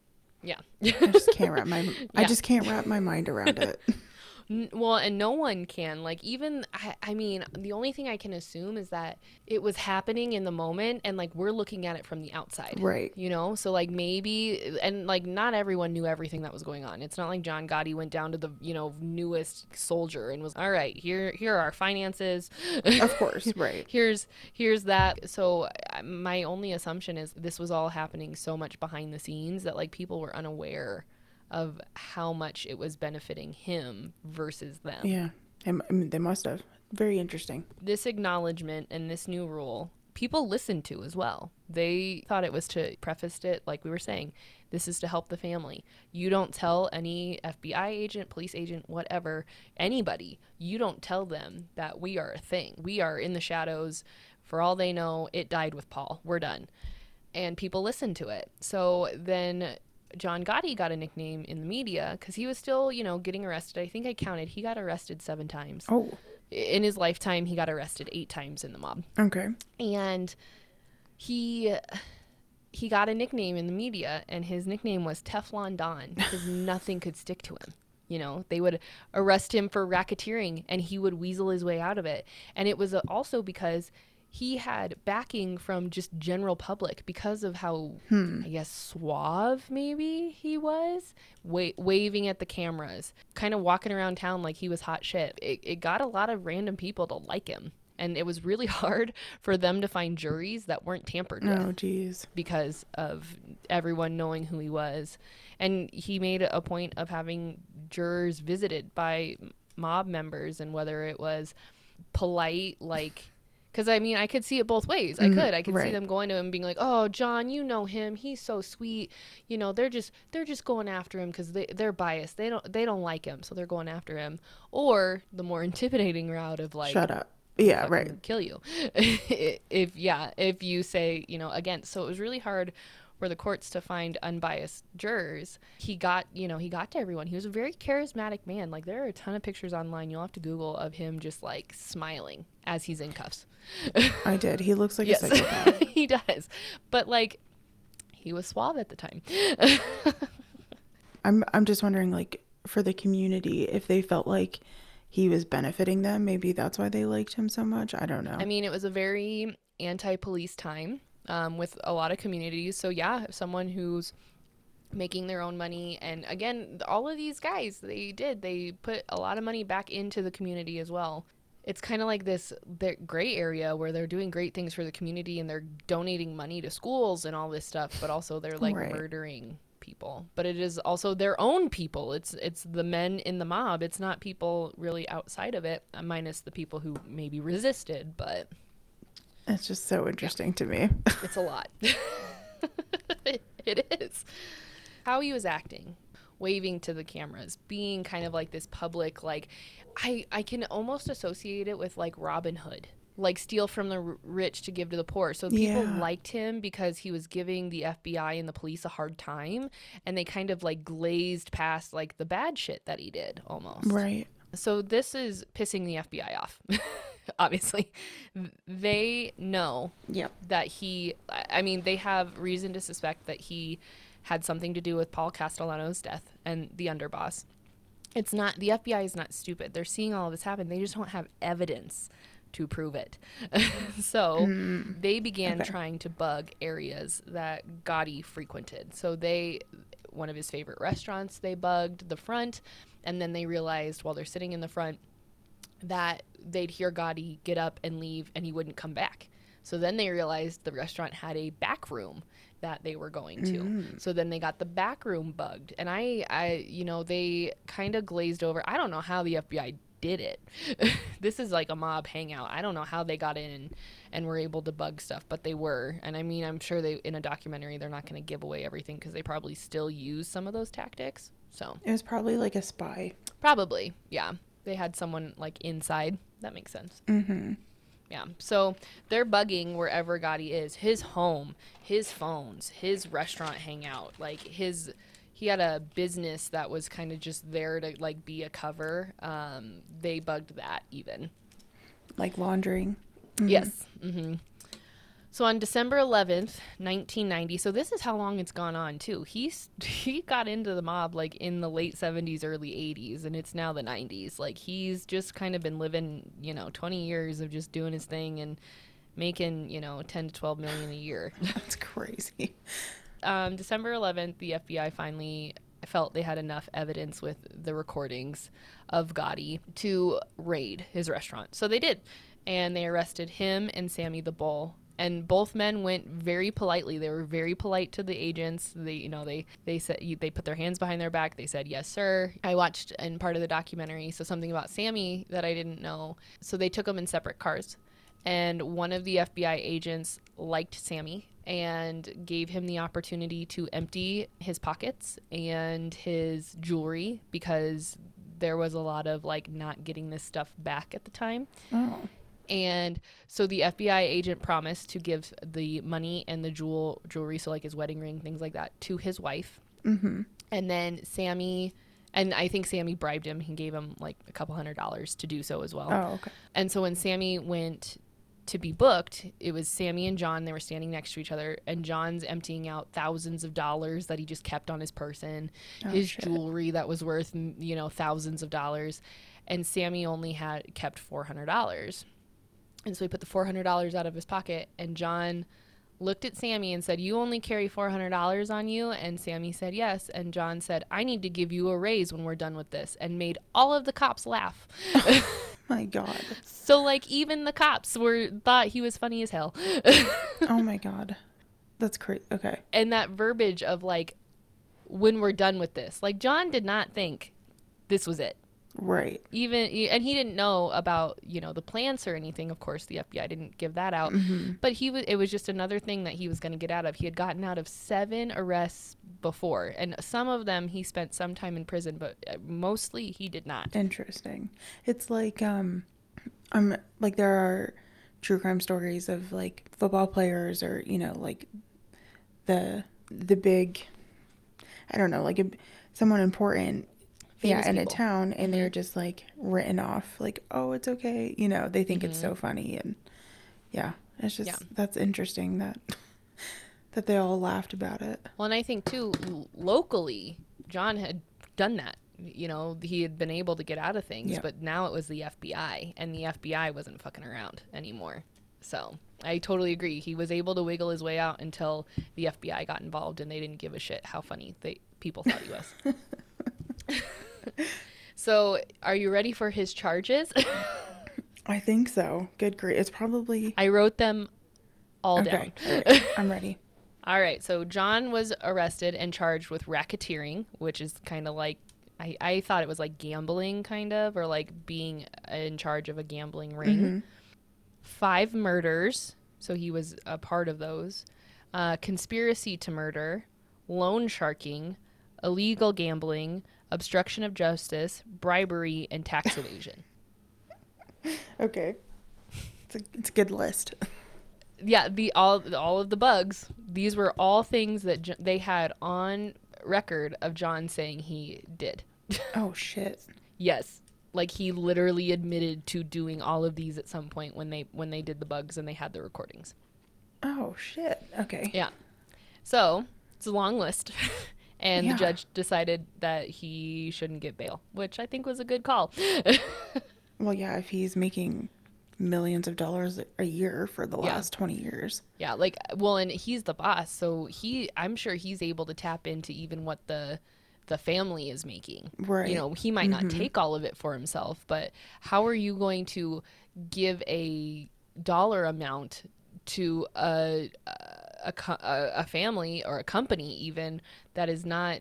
Yeah.
I just can't wrap my I just can't wrap my mind around it.
N- well, and no one can. Like, even, I, I mean, the only thing I can assume is that it was happening in the moment and, like, we're looking at it from the outside.
Right.
You know? So, like, maybe, and, like, not everyone knew everything that was going on. It's not like John Gotti went down to the, you know, newest soldier and was, all right, here, here are our finances.
Of course, right.
here's here's that so my only assumption is this was all happening so much behind the scenes that like people were unaware of how much it was benefiting him versus them.
Yeah. I mean, they must have. Very interesting.
this acknowledgement and this new rule people listened to as well. They thought it was to preface it like we were saying this is to help the family. You don't tell any fbi agent police agent whatever anybody. You don't tell them that we are a thing. We are in the shadows. For all they know it died with paul. We're done. And people listened to it. So then John Gotti got a nickname in the media because he was still, you know, getting arrested. I think I counted. He got arrested seven times
Oh,
in his lifetime he got arrested eight times in the mob
okay.
and he he got a nickname in the media and his nickname was teflon don because nothing could stick to him you know they would arrest him for racketeering and he would weasel his way out of it and it was uh, also because he had backing from just general public because of how hmm. i guess suave maybe he was wa- waving at the cameras kind of walking around town like he was hot shit it, it got a lot of random people to like him and it was really hard for them to find juries that weren't tampered oh, with
Oh, geez.
because of everyone knowing who he was. And he made a point of having jurors visited by mob members and whether it was polite, like, because I mean, I could see it both ways. I
Mhm,
could. I could see them going to him being like, "Oh, John, you know him. He's so sweet. You know, they're just they're just going after him because they they're biased. They don't they don't like him, so they're going after him." Or the more intimidating route of like,
Shut up. Yeah, right.
kill you if yeah if you say you know against so it was really hard for the courts to find unbiased jurors he got you know he got to everyone he was a very charismatic man like there are a ton of pictures online you'll have to google of him just like smiling as he's in cuffs
I did. He looks like a
yes
psychopath.
he does but like he was suave at the time
I'm I'm just wondering like for the community if they felt like he was benefiting them, maybe that's why they liked him so much. I don't know.
I mean, it was a very anti-police time um, with a lot of communities. So yeah, someone who's making their own money, and again, all of these guys, they did. They put a lot of money back into the community as well. It's kind of like this gray area where they're doing great things for the community and they're donating money to schools and all this stuff, but also they're like
Right.
murdering people. But it is also their own people. It's it's the men in the mob. It's not people really outside of it, uh, minus the people who maybe resisted, but
it's just so interesting to me.
it's a lot. it is. How he was acting, waving to the cameras, being kind of like this public, like, I, I can almost associate it with like Robin Hood. Like steal from the rich to give to the poor. So people
Yeah.
liked him because he was giving the FBI and the police a hard time, and they kind of like glazed past like the bad shit that he did almost.
right.
So this is pissing the FBI off. Obviously, they know
Yep.
that he I mean they have reason to suspect that he had something to do with Paul Castellano's death and the underboss. It's not the FBI is not stupid. They're seeing all of this happen. They just don't have evidence to prove it. so mm. they began
okay.
trying to bug areas that Gotti frequented. So they one of his favorite restaurants they bugged the front and then they realized while they're sitting in the front that they'd hear Gotti get up and leave and he wouldn't come back. So then they realized the restaurant had a back room that they were going to. Mm. So then they got the back room bugged. And I I you know, they kind of glazed over. I don't know how the FBI did it. this is like a mob hangout. I don't know how they got in and were able to bug stuff, but they were. And I mean, I'm sure they in a documentary they're not going to give away everything cuz they probably still use some of those tactics. So,
It was probably like a spy.
Probably, yeah. They had someone like inside. That makes sense.
Mm-hmm.
Yeah. So they're bugging wherever Gotti is his home, his phones, his restaurant hangout. Like his, he had a business that was kind of just there to like be a cover. Um, they bugged that even.
Like laundering. Mhm.
Yes. hmm So on December 11th, 1990, so this is how long it's gone on too. He's he got into the mob like in the late 70s, early 80s, and it's now the 90s. Like he's just kind of been living, you know, 20 years of just doing his thing and making, you know, 10 to 12 million a year.
That's crazy.
um, December 11th, the FBI finally felt they had enough evidence with the recordings of Gotti to raid his restaurant. So they did. And they arrested him and Sammy the Bull and both men went very politely. They were very polite to the agents. They you know they they said they put their hands behind their back. They said yes sir. I watched in part of the documentary so something about sammy that i didn't know. So they took them in separate cars and one of the fbi agents liked sammy and gave him the opportunity to empty his pockets and his jewelry because there was a lot of like not getting this stuff back at the time.
Oh.
And so the FBI agent promised to give the money and the jewel jewelry, so like his wedding ring, things like that, to his wife.
Mm-hmm.
And then Sammy, and I think Sammy bribed him. He gave him like a couple hundred dollars to do so as well.
Oh, okay.
And so when Sammy went to be booked, it was Sammy and John. They were standing next to each other, and John's emptying out thousands of dollars that he just kept on his person,
Oh,
his
shit.
jewelry that was worth you know thousands of dollars, and Sammy only had kept four hundred dollars, and so he put the four hundred dollars out of his pocket, and John looked at Sammy and said, "You only carry four hundred dollars on you," and Sammy said yes, and John said, "I need to give you a raise when we're done with this," and made all of the cops laugh.
My God.
So like even the cops were thought he was funny as hell.
Oh my God. That's crazy. Okay.
and that verbiage of like when we're done with this. Like John did not think this was it.
Right.
Even and he didn't know about, you know, the plants or anything. Of course, the FBI didn't give that out.
Mm-hmm.
But he was it was just another thing that he was going to get out of. He had gotten out of 7 arrests before, and some of them he spent some time in prison, but uh, mostly he did not.
Interesting. It's like um I'm like there are true crime stories of like football players or you know like the the big I don't know like a, someone important yeah in
people.
a town and they're just like written off like oh it's okay you know they think it's
Mhm.
so funny and yeah it's just
Yeah.
that's interesting that that they all laughed about it
Well, and I think too, locally, John had done that. You know, he had been able to get out of things,
Yeah.
but now it was the FBI, and the FBI wasn't fucking around anymore. So I totally agree. He was able to wiggle his way out until the FBI got involved, and they didn't give a shit how funny they people thought he was. so, are you ready for his charges?
I think so good great it's probably
I wrote them all
okay
down.
all right. I'm ready
All right, so John was arrested and charged with racketeering, which is kind of like I, I thought it was like gambling, kind of, or like being in charge of a gambling ring.
Mhm.
Five murders, so he was a part of those. Uh, conspiracy to murder, loan sharking, illegal gambling, obstruction of justice, bribery, and tax evasion.
Okay. It's a, it's a good list.
yeah, the all all of the bugs. These were all things that J- they had on record of John saying he did.
Oh shit.
Yes, like he literally admitted to doing all of these at some point when they when they did the bugs and they had the recordings.
Oh shit. Okay.
Yeah. So it's a long list, and
Yeah.
the judge decided that he shouldn't get bail, which I think was a good call.
Well, yeah, if he's making millions of dollars a year for the
Yeah.
last 20 years.
Yeah, like well, and he's the boss, so he I'm sure he's able to tap into even what the the family is making.
Right.
You know, he might not
Mhm.
take all of it for himself, but how are you going to give a dollar amount to a a, a a family or a company even that is not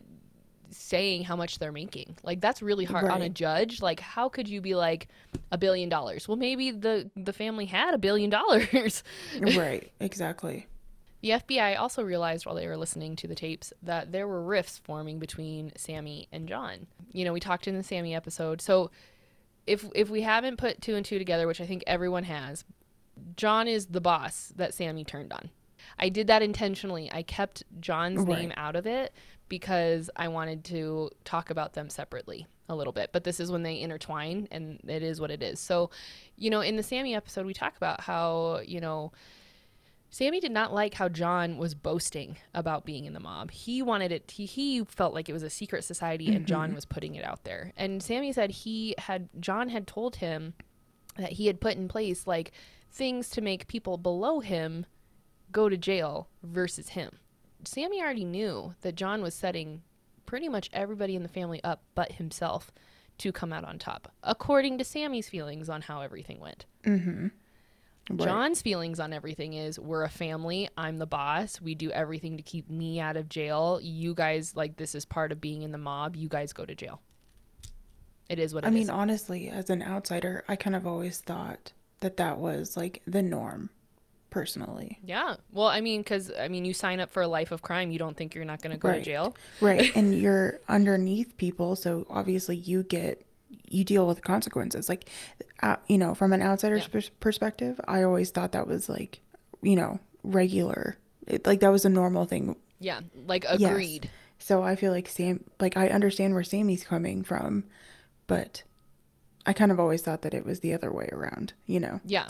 saying how much they're making like that's really hard on a judge like how could you be like a billion dollars well maybe the the family had a billion dollars
right. Exactly.
the FBI also realized while they were listening to the tapes that there were rifts forming between Sammy and John. You know, we talked in the Sammy episode. So if if we haven't put two and two together, which I think everyone has, John is the boss that Sammy turned on. I did that intentionally. I kept John's
Right.
name out of it because I wanted to talk about them separately a little bit. But this is when they intertwine and it is what it is. So, you know, in the Sammy episode we talk about how, you know, Sammy did not like how John was boasting about being in the mob. He wanted it, he, he felt like it was a secret society and John mm-hmm. was putting it out there. And Sammy said he had, John had told him that he had put in place like things to make people below him go to jail versus him. Sammy already knew that John was setting pretty much everybody in the family up but himself to come out on top, according to Sammy's feelings on how everything went. Mm-hmm.
Right.
John's feelings on everything is we're a family. I'm the boss. We do everything to keep me out of jail. You guys, like, this is part of being in the mob. You guys go to jail. It is what it
I
is.
mean, honestly, as an outsider, I kind of always thought that that was like the norm, personally.
yeah. Well, I mean, because, I mean, you sign up for a life of crime. You don't think you're not going to go to jail.
Right. and you're underneath people, so obviously you get you deal with consequences. Like, uh, you know, from an outsider's
Yeah.
pers- perspective, I always thought that was like, you know, regular. It, like that was a normal thing.
Yeah. Like,
Yes.
agreed.
So I feel like Sam, like I understand where Sammy's coming from, but I kind of always thought that it was the other way around. You know.
Yeah.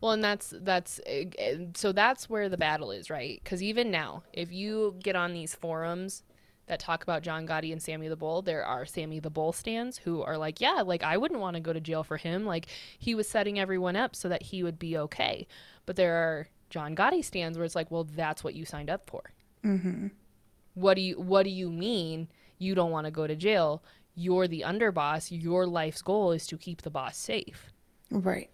Well, and that's that's uh, uh, so that's where the battle is, right? Because even now, if you get on these forums that talk about John Gotti and Sammy the Bull, there are Sammy the Bull stands who are like, yeah, like I wouldn't want to go to jail for him. Like he was setting everyone up so that he would be okay. But there are John Gotti stands where it's like, well, that's what you signed up for.
Mm-hmm.
What do you What do you mean you don't want to go to jail? You're the underboss. Your life's goal is to keep the boss safe
Right.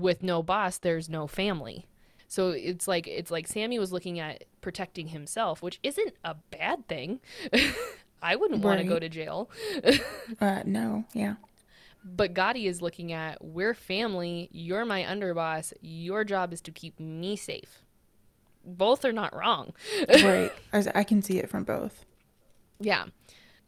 With no boss there's no family so it's like it's like sammy was looking at protecting himself which isn't a bad thing i wouldn't want to go to jail
Uh, no. Yeah.
but gotti is looking at we're family you're my underboss your job is to keep me safe both are not wrong
right. I, I can see it from both.
Yeah.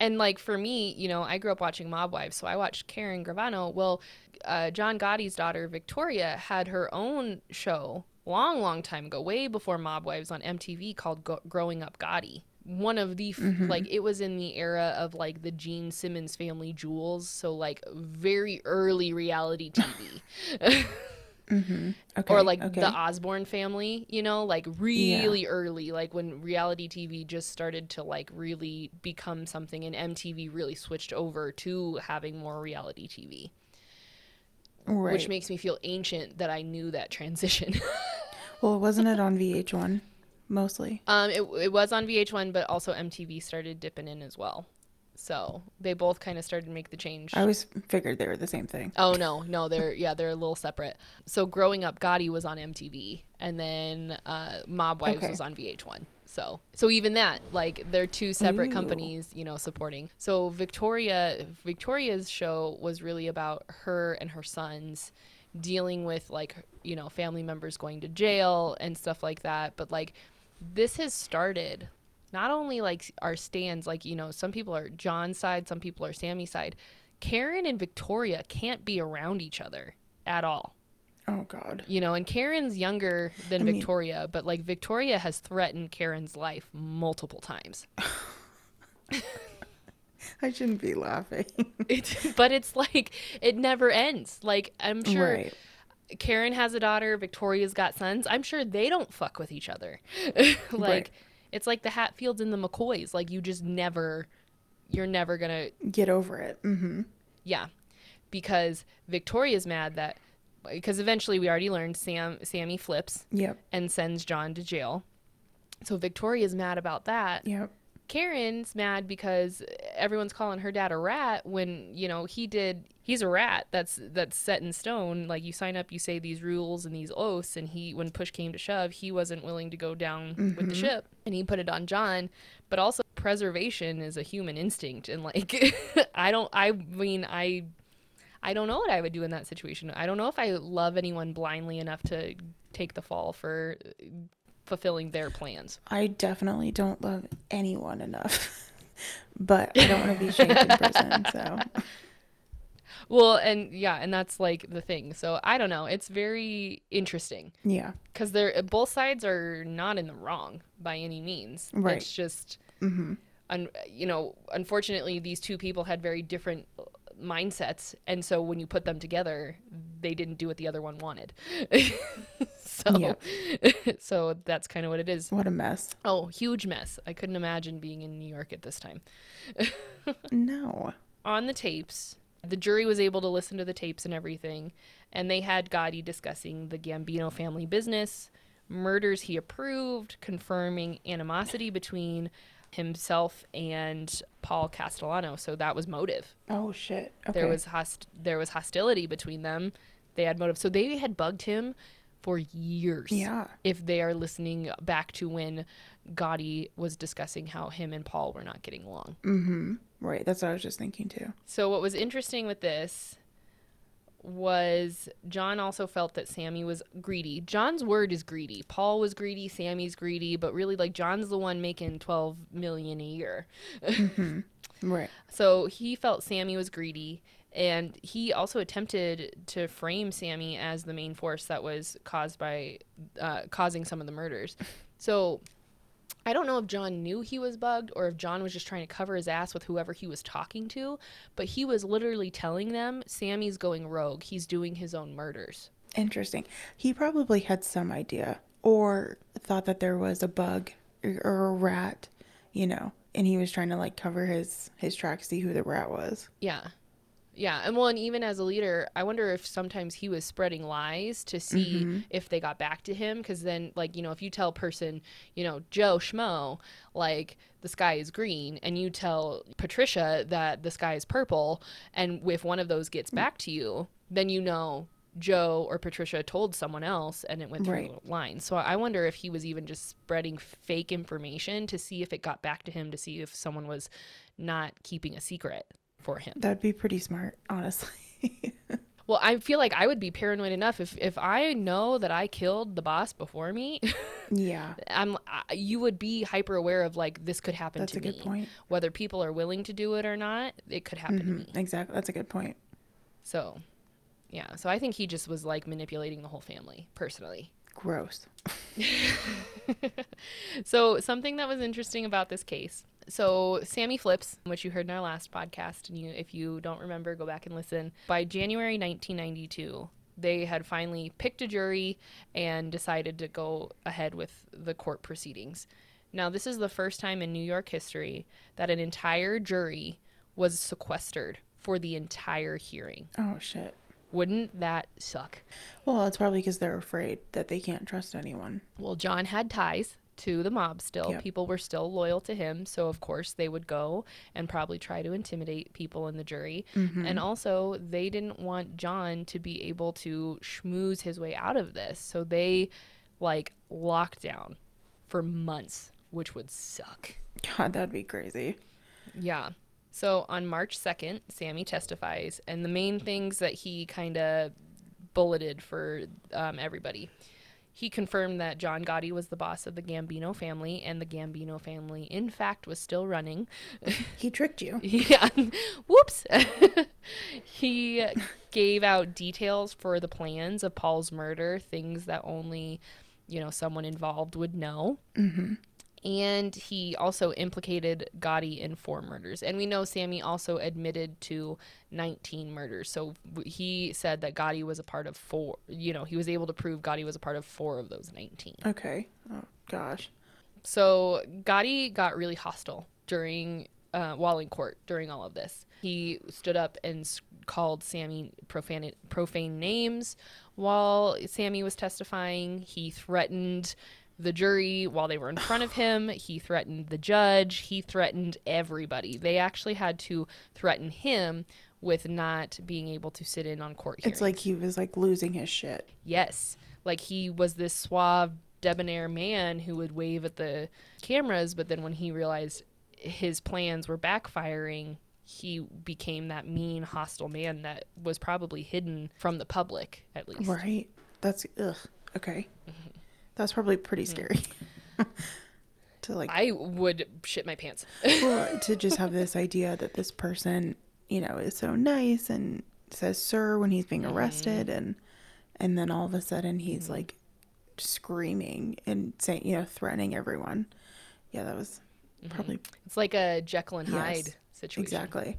And like for me, you know, I grew up watching Mob Wives, so I watched Karen Gravano. Well, uh, John Gotti's daughter Victoria had her own show long, long time ago, way before Mob Wives on MTV called Go- Growing Up Gotti. One of the f- like it was in the era of like the Gene Simmons family jewels, so like very early reality TV.
Okay.
or like
okay.
the Osbourne family, you know, like really early, like when reality TV just started to like really become something and MTV really switched over to having more reality TV,
right.
which makes me feel ancient that I knew that transition.
well, wasn't it on VH1 mostly?
um, it, it was on VH1, but also MTV started dipping in as well. So they both kind of started to make the change.
I always figured they were the same thing.
Oh no, no, they're yeah, they're a little separate. So growing up, Gotti was on MTV, and then uh, Mob Wives
Okay.
was on VH1. So so even that, like, they're two separate
Ooh.
companies, you know, supporting. So Victoria, Victoria's show was really about her and her sons dealing with like you know family members going to jail and stuff like that. But like this has started not only like our stands like you know some people are john's side some people are sammy's side karen and victoria can't be around each other at all
Oh God.
you know and karen's younger than
I mean-
victoria but like victoria has threatened karen's life multiple times
I shouldn't be laughing.
it, but it's like it never ends like i'm sure
Right.
Karen has a daughter, Victoria's got sons. I'm sure they don't fuck with each other. like
Right.
It's like the Hatfields and the McCoys. Like you just never you're never going to
Get over it. Mm-hmm.
yeah. Because Victoria's mad that because eventually we already learned Sam Sammy flips
Yep.
and sends John to jail. So Victoria's mad about that.
Yep.
Karen's mad because everyone's calling her dad a rat when you know he did he's a rat that's that's set in stone. Like you sign up you say these rules and these oaths and he when push came to shove he wasn't willing to go down with the mm-hmm. ship. And he put it on John. But also preservation is a human instinct. And like I don't I mean I I don't know what I would do in that situation. I don't know if I love anyone blindly enough to take the fall for fulfilling their plans
I definitely don't love anyone enough, but I don't want to be shanked in prison. So
Well, and yeah, and that's like the thing. So I don't know. It's very interesting
yeah.
because they're both sides are not in the wrong by any means.
Right.
It's just,
Mm-hmm.
un, you know, unfortunately, these two people had very different mindsets, and so when you put them together, they didn't do what the other one wanted. so so, so that's kind of what it is.
What a mess.
Oh, huge mess. I couldn't imagine being in New York at this time.
No.
on the tapes, the jury was able to listen to the tapes and everything, and they had Gotti discussing the Gambino family business, murders he approved, confirming animosity between himself and Paul Castellano. So that was motive.
Oh shit. Okay.
There was host- there was hostility between them. They had motive. So they had bugged him for years.
Yeah.
If they are listening back to when Gotti was discussing how him and Paul were not getting along.
Mm-hmm. Right. That's what I was just thinking too.
So what was interesting with this was John also felt that Sammy was greedy. John's word is greedy. Paul was greedy, Sammy's greedy, but really like John's the one making 12 million a year.
Right.
So he felt Sammy was greedy and he also attempted to frame Sammy as the main force that was caused by uh, causing some of the murders. So I don't know if John knew he was bugged or if John was just trying to cover his ass with whoever he was talking to, but he was literally telling them Sammy's going rogue. He's doing his own murders.
Interesting. He probably had some idea or thought that there was a bug or, a rat, you know, and he was trying to like cover his his tracks, see who the rat was.
Yeah. Yeah. And well, and even as a leader, I wonder if sometimes he was spreading lies to see mm-hmm. if they got back to him. Cause then, like, you know, if you tell a person, you know, Joe Schmo, like, the sky is green, and you tell Patricia that the sky is purple, and if one of those gets mm. back to you, then you know Joe or Patricia told someone else and it went through
Right.
the line. So I wonder if he was even just spreading fake information to see if it got back to him to see if someone was not keeping a secret for him.
That'd be pretty smart, honestly.
Well, I feel like I would be paranoid enough if if I know that I killed the boss before me.
yeah.
I'm I, you would be hyper aware of like this could happen
That's
to
a
me.
good point.
Whether people are willing to do it or not, it could happen to mm-hmm.
me. Exactly. That's a good point.
So, yeah. So I think he just was like manipulating the whole family personally.
Gross.
So something that was interesting about this case. So Sammy Flips, which you heard in our last podcast, and you if you don't remember, go back and listen. By January 1992, they had finally picked a jury and decided to go ahead with the court proceedings. Now, this is the first time in New York history that an entire jury was sequestered for the entire hearing.
Oh shit.
Wouldn't that suck?
Well, it's probably because they're afraid that they can't trust anyone.
Well, John had ties to the mob still.
Yep.
People were still loyal to him. So, of course, they would go and probably try to intimidate people in the jury.
Mm-hmm.
And also, they didn't want John to be able to schmooze his way out of this. So, they like locked down for months, which would suck.
God, that'd be crazy.
Yeah. So on March 2nd, Sammy testifies, and the main things that he kind of bulleted for um, everybody. He confirmed that John Gotti was the boss of the Gambino family, and the Gambino family, in fact, was still running.
He tricked you.
yeah. Whoops. he gave out details for the plans of Paul's murder, things that only, you know, someone involved would know.
Mm-hmm.
And he also implicated Gotti in four murders. And we know Sammy also admitted to 19 murders. So he said that Gotti was a part of four, you know, he was able to prove Gotti was a part of four of those 19.
Okay. Oh gosh.
So Gotti got really hostile during, uh, while in court during all of this. He stood up and called Sammy profane, profane names while Sammy was testifying. He threatened the jury while they were in front of him. He threatened the judge. He threatened everybody. They actually had to threaten him with not being able to sit in on court hearings.
It's like he was like losing his shit.
Yes. Like he was this suave, debonair man who would wave at the cameras, but then when he realized his plans were backfiring, he became that mean, hostile man that was probably hidden from the public, at least.
Right. That's ugh. Okay. Mm-hmm. That's probably pretty scary. to like
I would shit my pants.
well, to just have this idea that this person, you know, is so nice and says sir when he's being mm-hmm. arrested and and then all of a sudden he's mm-hmm. like screaming and saying, you know, threatening everyone. Yeah, that was mm-hmm. probably
It's like a Jekyll and
Yes,
Hyde situation.
exactly.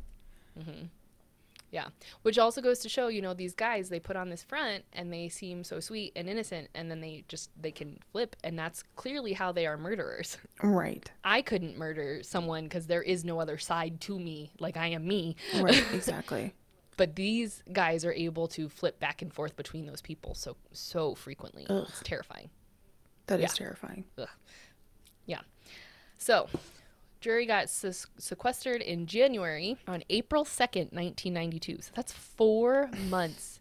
Yeah. Which also goes to show, you know, these guys they put on this front and they seem so sweet and innocent and then they just they can flip and that's clearly how they are murderers.
Right.
I couldn't murder someone cuz there is no other side to me, like I am me.
Right. Exactly.
But these guys are able to flip back and forth between those people so so frequently.
Ugh.
It's terrifying.
That is
Yeah.
terrifying.
Yeah. So, jury got sequestered in January on April 2nd, 1992. So that's four months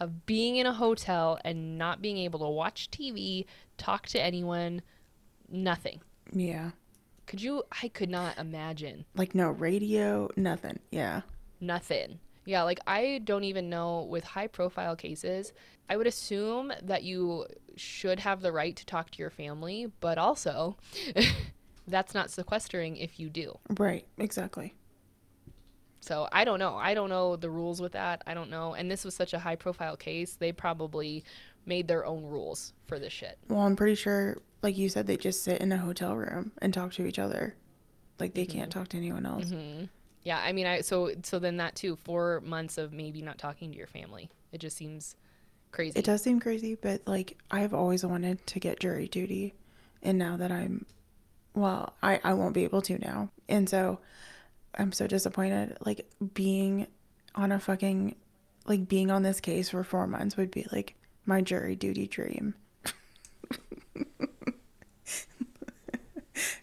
of being in a hotel and not being able to watch TV, talk to anyone, nothing.
Yeah.
Could you? I could not imagine
Like no radio, nothing. Yeah.
nothing. Yeah, like I don't even know with high profile cases, I would assume that you should have the right to talk to your family, but also that's not sequestering if you do.
Right. Exactly.
So I don't know. I don't know the rules with that. I don't know. And this was such a high profile case. They probably made their own rules for this shit.
Well, I'm pretty sure, like you said, they just sit in a hotel room and talk to each other. Like they can't mm-hmm. talk to anyone else. Mm-hmm.
Yeah, I mean, I so so then that too, four months of maybe not talking to your family. It just seems crazy.
It does seem crazy, but like I've always wanted to get jury duty, and now that I'm, well, I I won't be able to now, and so I'm so disappointed. Like being on a fucking, like being on this case for four months would be like my jury duty dream.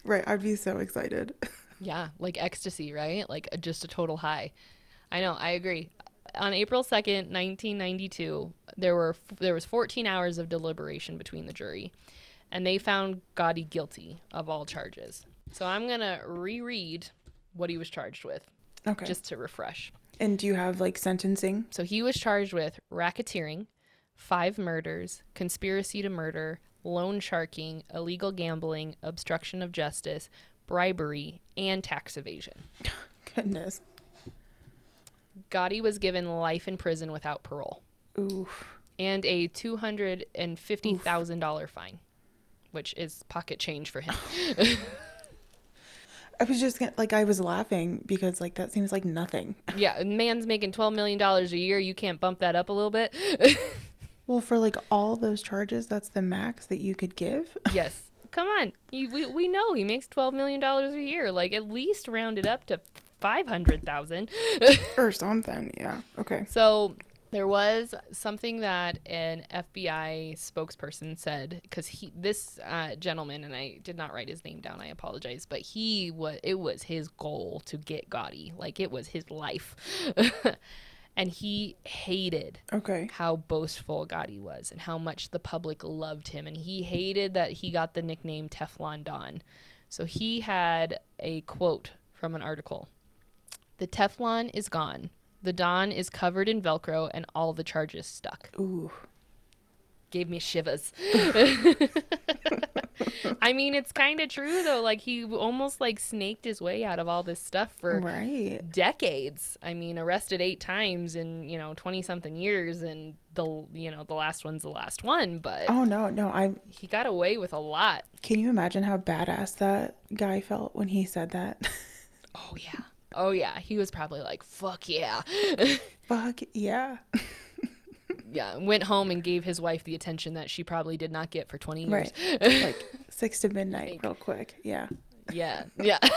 right, I'd be so excited.
Yeah, like ecstasy, right? Like just a total high. I know, I agree. On April 2nd, 1992, there were there was 14 hours of deliberation between the jury, and they found Gotti guilty of all charges. So I'm going to reread what he was charged with
Okay.
just to refresh.
and do you have like sentencing?
So he was charged with racketeering, five murders, conspiracy to murder, loan sharking, illegal gambling, obstruction of justice, bribery, and tax evasion.
Goodness.
Gotti was given life in prison without parole
Oof.
and a $250,000 fine, which is pocket change for him.
I was just gonna, like I was laughing because like that seems like nothing.
yeah, a man's making $12 million a year. You can't bump that up a little bit?
Well, for like all those charges, that's the max that you could give.
yes. Come on. You, we, we know he makes $12 million a year. Like, at least round it up to 500000
or something. Yeah. Okay.
So there was something that an FBI spokesperson said because he this uh, gentleman and I did not write his name down. I apologize, but he was it was his goal to get Gotti, like it was his life, and he hated
Okay.
how boastful Gotti was and how much the public loved him. And he hated that he got the nickname Teflon Don. So he had a quote from an article The Teflon is gone. The Don is covered in Velcro and all the charges stuck.
Ooh.
Gave me shivers. I mean, it's kind of true though. Like he almost like snaked his way out of all this stuff for
Right.
decades. I mean, arrested eight times in you know twenty something years, and the you know the last one's the last one. But
Oh no, no. I
he got away with a lot.
can you imagine how badass that guy felt when he said that?
Oh yeah. Oh yeah. He was probably like, "Fuck yeah."
Fuck yeah.
yeah. Went home and gave his wife the attention that she probably did not get for twenty years.
Right. like six to midnight, real quick. Yeah.
Yeah. Yeah.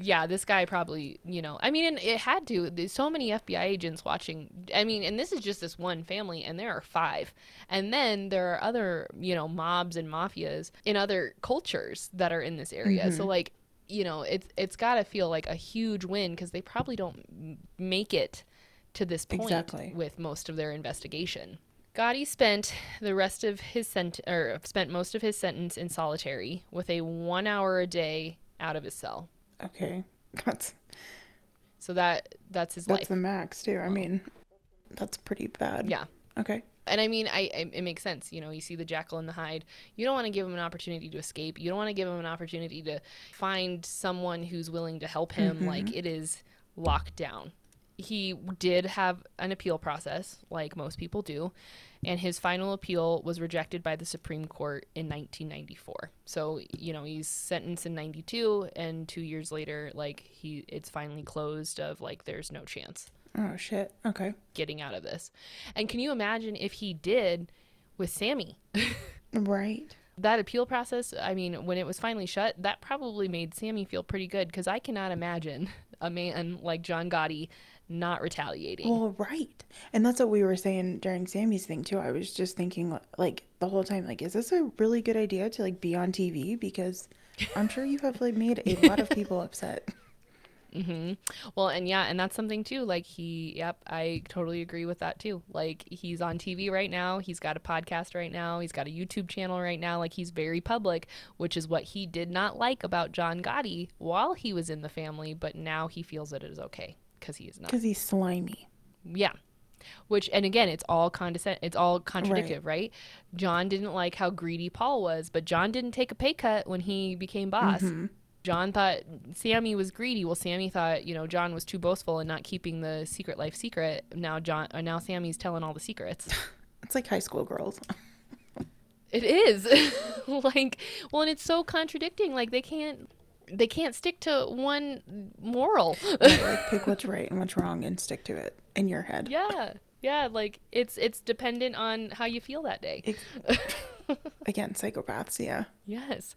yeah, this guy probably, you know, I mean, and it had to. There's so many FBI agents watching. I mean, and this is just this one family, and there are five. And then there are other, you know, mobs and mafias in other cultures that are in this area. So, mm-hmm. like, you know, it's it's got to feel like a huge win because they probably don't make it to this point
Exactly.
with most of their investigation. Gotti spent the rest of his sent or spent most of his sentence in solitary with a one hour a day out of his cell.
Okay. That's
So that that's his
that's
life.
That's the max too. I mean, that's pretty bad.
yeah.
Okay.
And I mean, I, I it makes sense. You know, you see the Jekyll and the Hyde. You don't want to give him an opportunity to escape. You don't want to give him an opportunity to find someone who's willing to help him. Mm-hmm. Like it is locked down. he did have an appeal process, like most people do, and his final appeal was rejected by the Supreme Court in 1994. So, you know, he's sentenced in 92, and two years later, like, he it's finally closed of like, there's no chance
Oh shit. Okay.
getting out of this. And can you imagine if he did with Sammy?
Right.
that appeal process, I mean, when it was finally shut, that probably made Sammy feel pretty good because I cannot imagine a man like John Gotti not retaliating.
Well, right. And that's what we were saying during Sammy's thing too. I was just thinking like the whole time like is this a really good idea to like be on TV because I'm sure you have like made a lot of people upset.
hmm Well, and yeah, and that's something too. Like he, yep, I totally agree with that too. Like he's on TV right now. He's got a podcast right now. He's got a YouTube channel right now. Like he's very public, which is what he did not like about John Gotti while he was in the family. But now he feels that it is okay because he is not.
Cuz he's slimy.
Yeah. Which and again, it's all condescend. It's all contradictive, right. John didn't like how greedy Paul was, but John didn't take a pay cut when he became boss. John thought Sammy was greedy. Well, Sammy thought you know John was too boastful and not keeping the secret life secret. Now John, uh, now Sammy's telling all the secrets.
It's like high school girls.
It is like well, and it's so contradicting. Like they can't they can't stick to one moral.
Like pick what's right and what's wrong and stick to it in your head.
yeah, yeah. Like it's it's dependent on how you feel that day.
Again, psychopaths, yeah.
Yes.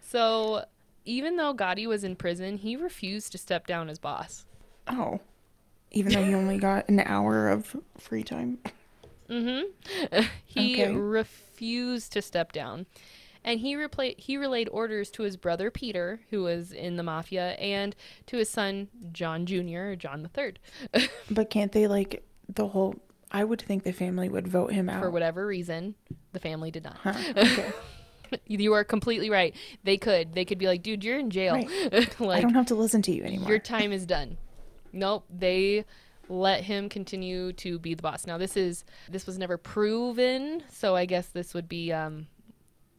So even though Gotti was in prison, he refused to step down as boss.
Oh. Even though he only got an hour of free time.
Mm-hmm. he
Okay.
refused to step down. And he repla- he relayed orders to his brother Peter, who was in the mafia, and to his son John Jr. or John the Third.
But can't they like the whole I would think the family would vote him out.
For whatever reason, the family did not.
Huh, okay.
You are completely right. They could. They could be like, dude, you're in jail.
I
like
don't have to listen to you anymore.
your time is done. Nope. They let him continue to be the boss. Now this is this was never proven, so I guess this would be um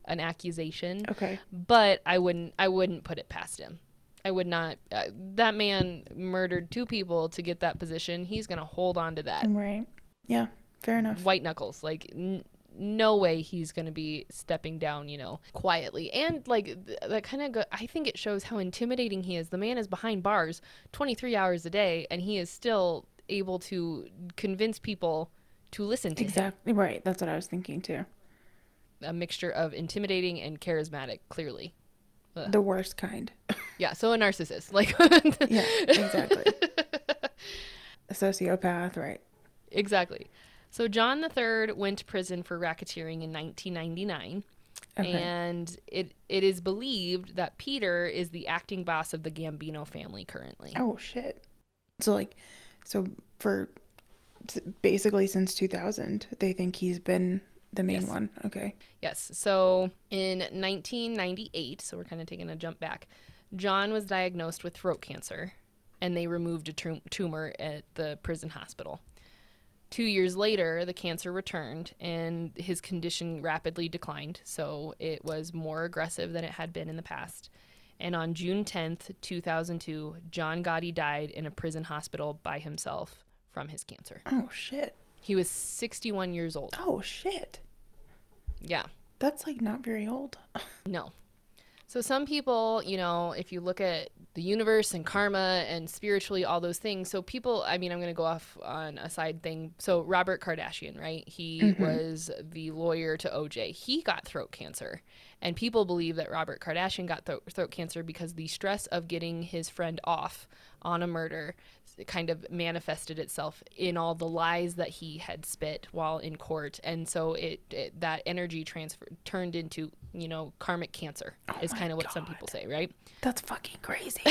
an accusation.
okay.
But I wouldn't I wouldn't put it past him. I would not. Uh, that man murdered two people to get that position. He's gonna hold on to that.
Right. Yeah. Fair enough.
White knuckles. Like n- no way he's gonna be stepping down. You know, quietly and like th- that kind of. Go- I think it shows how intimidating he is. The man is behind bars, twenty three hours a day, and he is still able to convince people to listen to him.
Exactly. Right. That's what I was thinking too.
A mixture of intimidating and charismatic. Clearly.
The worst kind.
Yeah. So a narcissist. Like.
yeah. Exactly. A sociopath. Right.
Exactly. So John III went to prison for racketeering in 1999,
Okay.
and it it is believed that Peter is the acting boss of the Gambino family currently.
Oh shit. So like, so for basically since 2000, they think he's been the main
Yes.
one. Okay.
Yes. So in 1998, so we're kind of taking a jump back, John was diagnosed with throat cancer, and they removed a tumor at the prison hospital. Two years later, the cancer returned, and his condition rapidly declined. So it was more aggressive than it had been in the past. And on June 10th, 2002, John Gotti died in a prison hospital by himself from his cancer.
Oh shit.
He was 61 years old.
Oh shit.
Yeah.
That's like not very old.
No. So some people, you know, if you look at the universe and karma and spiritually all those things, so people, I mean, I'm going to go off on a side thing. So Robert Kardashian, right? He mm-hmm. was the lawyer to OJ. He got throat cancer. And people believe that Robert Kardashian got throat, throat cancer because the stress of getting his friend off on a murder kind of manifested itself in all the lies that he had spit while in court. And so it, it that energy transfer turned into you know karmic cancer oh
is
kind of what some people say right?
That's fucking crazy.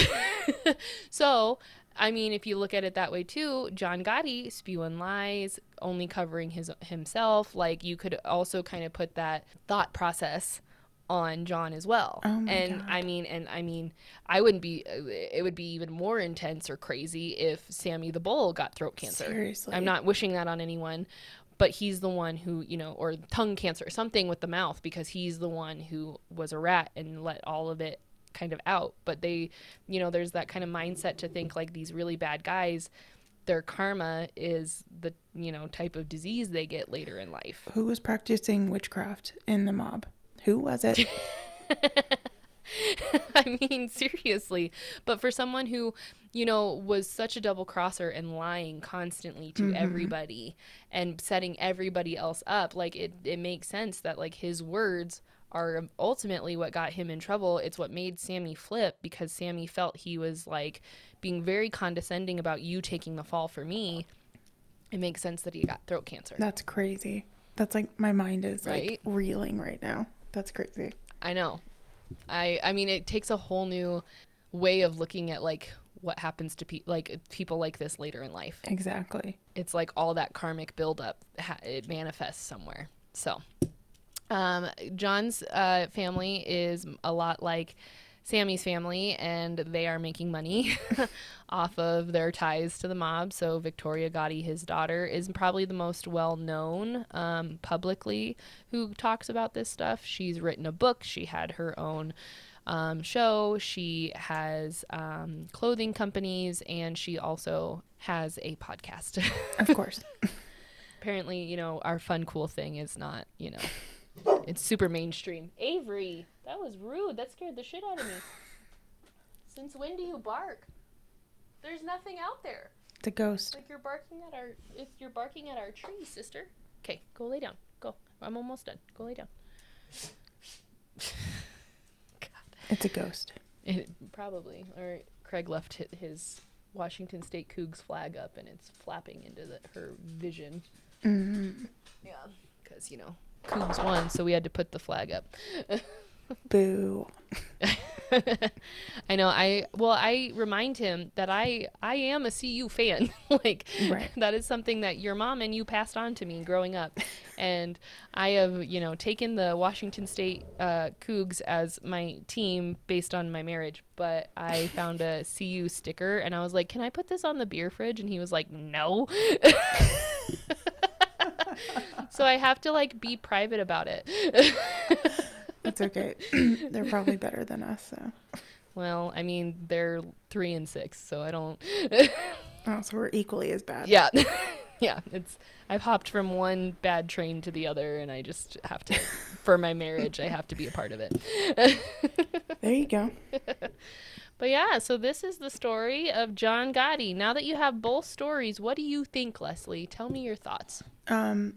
so i mean if you look at it that way too john gotti spewing lies only covering his himself like you could also kind of put that thought process on John as well.
Oh
and
God.
I mean and I mean I wouldn't be uh, it would be even more intense or crazy if Sammy the Bull got throat cancer.
Seriously.
I'm not wishing that on anyone, but he's the one who, you know, or tongue cancer, or something with the mouth because he's the one who was a rat and let all of it kind of out. But they, you know, there's that kind of mindset to think like these really bad guys their karma is the you know type of disease they get later in life.
Who was practicing witchcraft in the mob? Who was it?
I mean, seriously. But for someone who, you know, was such a double crosser and lying constantly to mm-hmm. everybody and setting everybody else up, like it, it makes sense that like his words are ultimately what got him in trouble. It's what made Sammy flip because Sammy felt he was like being very condescending about you taking the fall for me. It makes sense that he got throat cancer.
That's crazy. That's like my mind is
Right?
like reeling right now. That's crazy.
I know. I I mean it takes a whole new way of looking at like what happens to people like people like this later in life.
Exactly.
It's like all that karmic buildup ha- it manifests somewhere. So, um, John's uh, family is a lot like Sammy's family, and they are making money off of their ties to the mob. So Victoria Gotti, his daughter, is probably the most well known um, publicly who talks about this stuff. She's written a book. She had her own um, show. She has um, clothing companies, and she also has a podcast.
Of course.
Apparently, you know, our fun, cool thing is not, you know, it's super mainstream. Avery, that was rude. That scared the shit out of me. Since when do you bark? There's nothing out there.
it's a ghost.
Like you're barking at our, if you're barking at our tree, sister. Okay, go lay down. Go. I'm almost done. Go lay down.
It's a ghost.
It, probably. Or Craig left his Washington State Cougs flag up and it's flapping into the, her vision.
Mm-hmm.
Yeah. Because, you know, Cougs won, so we had to put the flag up.
boo.
I know. I well, I remind him that I I am a CU fan. like
Right.
that is something that your mom and you passed on to me growing up, and I have you know taken the Washington State uh, Cougs as my team based on my marriage. But I found a CU sticker and I was like, "Can I put this on the beer fridge?" And he was like, "No." So I have to like be private about it.
That's okay. They're probably better than us, so.
Well, I mean, they're three and six, so I don't.
Oh, so we're equally as bad.
yeah, yeah. It's I've hopped from one bad train to the other, and I just have to, for my marriage, I have to be a part of it.
There you go.
But yeah, so this is the story of John Gotti. Now that you have both stories, what do you think, Lesley? Tell me your thoughts.
Um,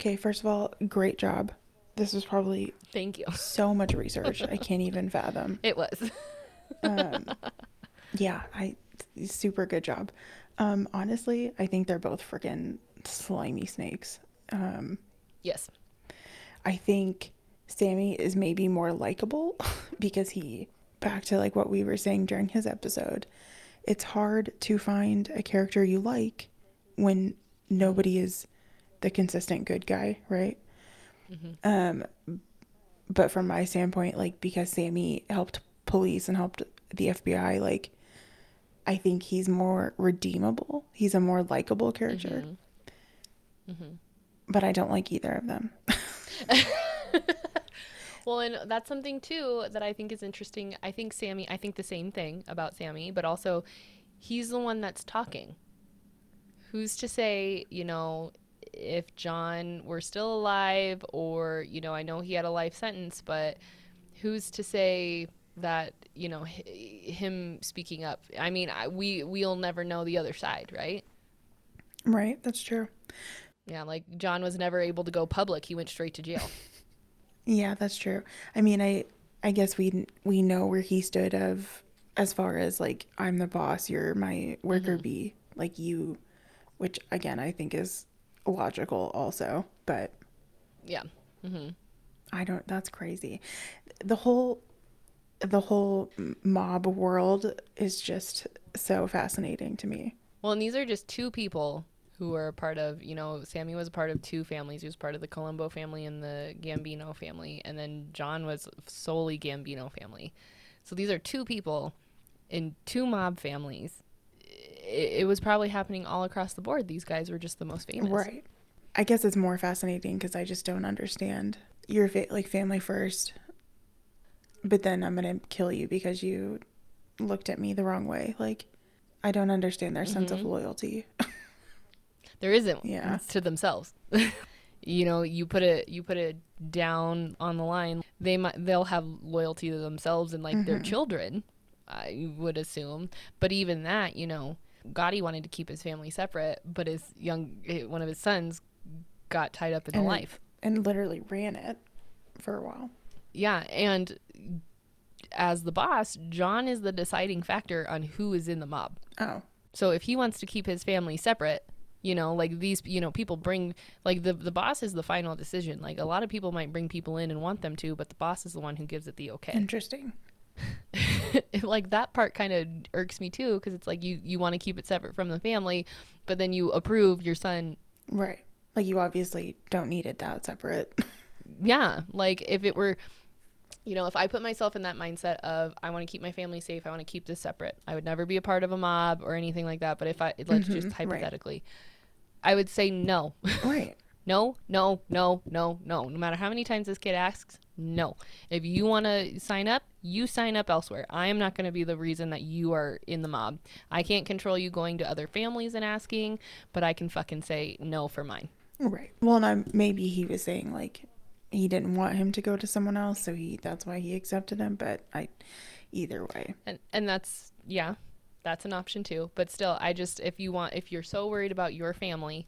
okay, first of all, great job. This was probably
Thank you.
so much research. I can't even fathom.
It was.
Um, yeah, I super good job. Um, honestly, I think they're both freaking slimy snakes. Um,
yes.
I think Sammy is maybe more likable because he back to like what we were saying during his episode. It's hard to find a character you like when nobody is the consistent good guy, right? Mm-hmm. Um but from my standpoint like because Sammy helped police and helped the FBI like I think he's more redeemable. He's a more likable character. Mm-hmm. Mm-hmm. But I don't like either of them.
Well, and that's something too that I think is interesting. I think Sammy, I think the same thing about Sammy, but also he's the one that's talking. Who's to say, you know, if John were still alive or, you know, I know he had a life sentence, but who's to say that, you know, him speaking up? I mean, I, we we'll never know the other side, right?
Right? That's true.
Yeah, like John was never able to go public. He went straight to jail.
Yeah, that's true. I mean, I I guess we we know where he stood of as far as like I'm the boss, you're my worker bee, like you, which again I think is logical also, but
yeah. Mm-hmm.
I don't. That's crazy. The whole the whole mob world is just so fascinating to me.
Well, and these are just two people who were a part of, you know, Sammy was a part of two families. He was part of the Colombo family and the Gambino family, and then John was solely Gambino family. So these are two people in two mob families. It, it was probably happening all across the board. These guys were just the most famous.
Right. I guess it's more fascinating because I just don't understand. You're fa- like family first, but then I'm gonna kill you because you looked at me the wrong way. Like, I don't understand their sense of mm-hmm. loyalty.
There isn't
Yeah.
to themselves. you know, you put it you put it down on the line. They might they'll have loyalty to themselves and like their children. I would assume, but even that, you know, Gotti wanted to keep his family separate, but his young eh, one of his sons got tied up in the life.
And literally ran it for a while.
Yeah, and as the boss, John is the deciding factor on who is in the mob.
Oh.
So if he wants to keep his family separate, you know, like these, you know, people bring like the the boss is the final decision. Like a lot of people might bring people in and want them to, but the boss is the one who gives it the okay.
Interesting.
like that part kind of irks me too because it's like you you want to keep it separate from the family, but then you approve your son.
Right. Like you obviously don't need it that separate.
Yeah, like if it were you know, if I put myself in that mindset of I want to keep my family safe, I want to keep this separate. I would never be a part of a mob or anything like that, but if I let's just
Mhm, right.
hypothetically I would say no.
right.
No, no, no, no, no. No matter how many times this kid asks, no. If you want to sign up, you sign up elsewhere. I am not going to be the reason that you are in the mob. I can't control you going to other families and asking, but I can fucking say no for mine.
Right. Well, and I'm, maybe he was saying like he didn't want him to go to someone else, so he that's why he accepted him. But I, either way,
And and that's yeah, that's an option too. But still, I just if you want if you're so worried about your family,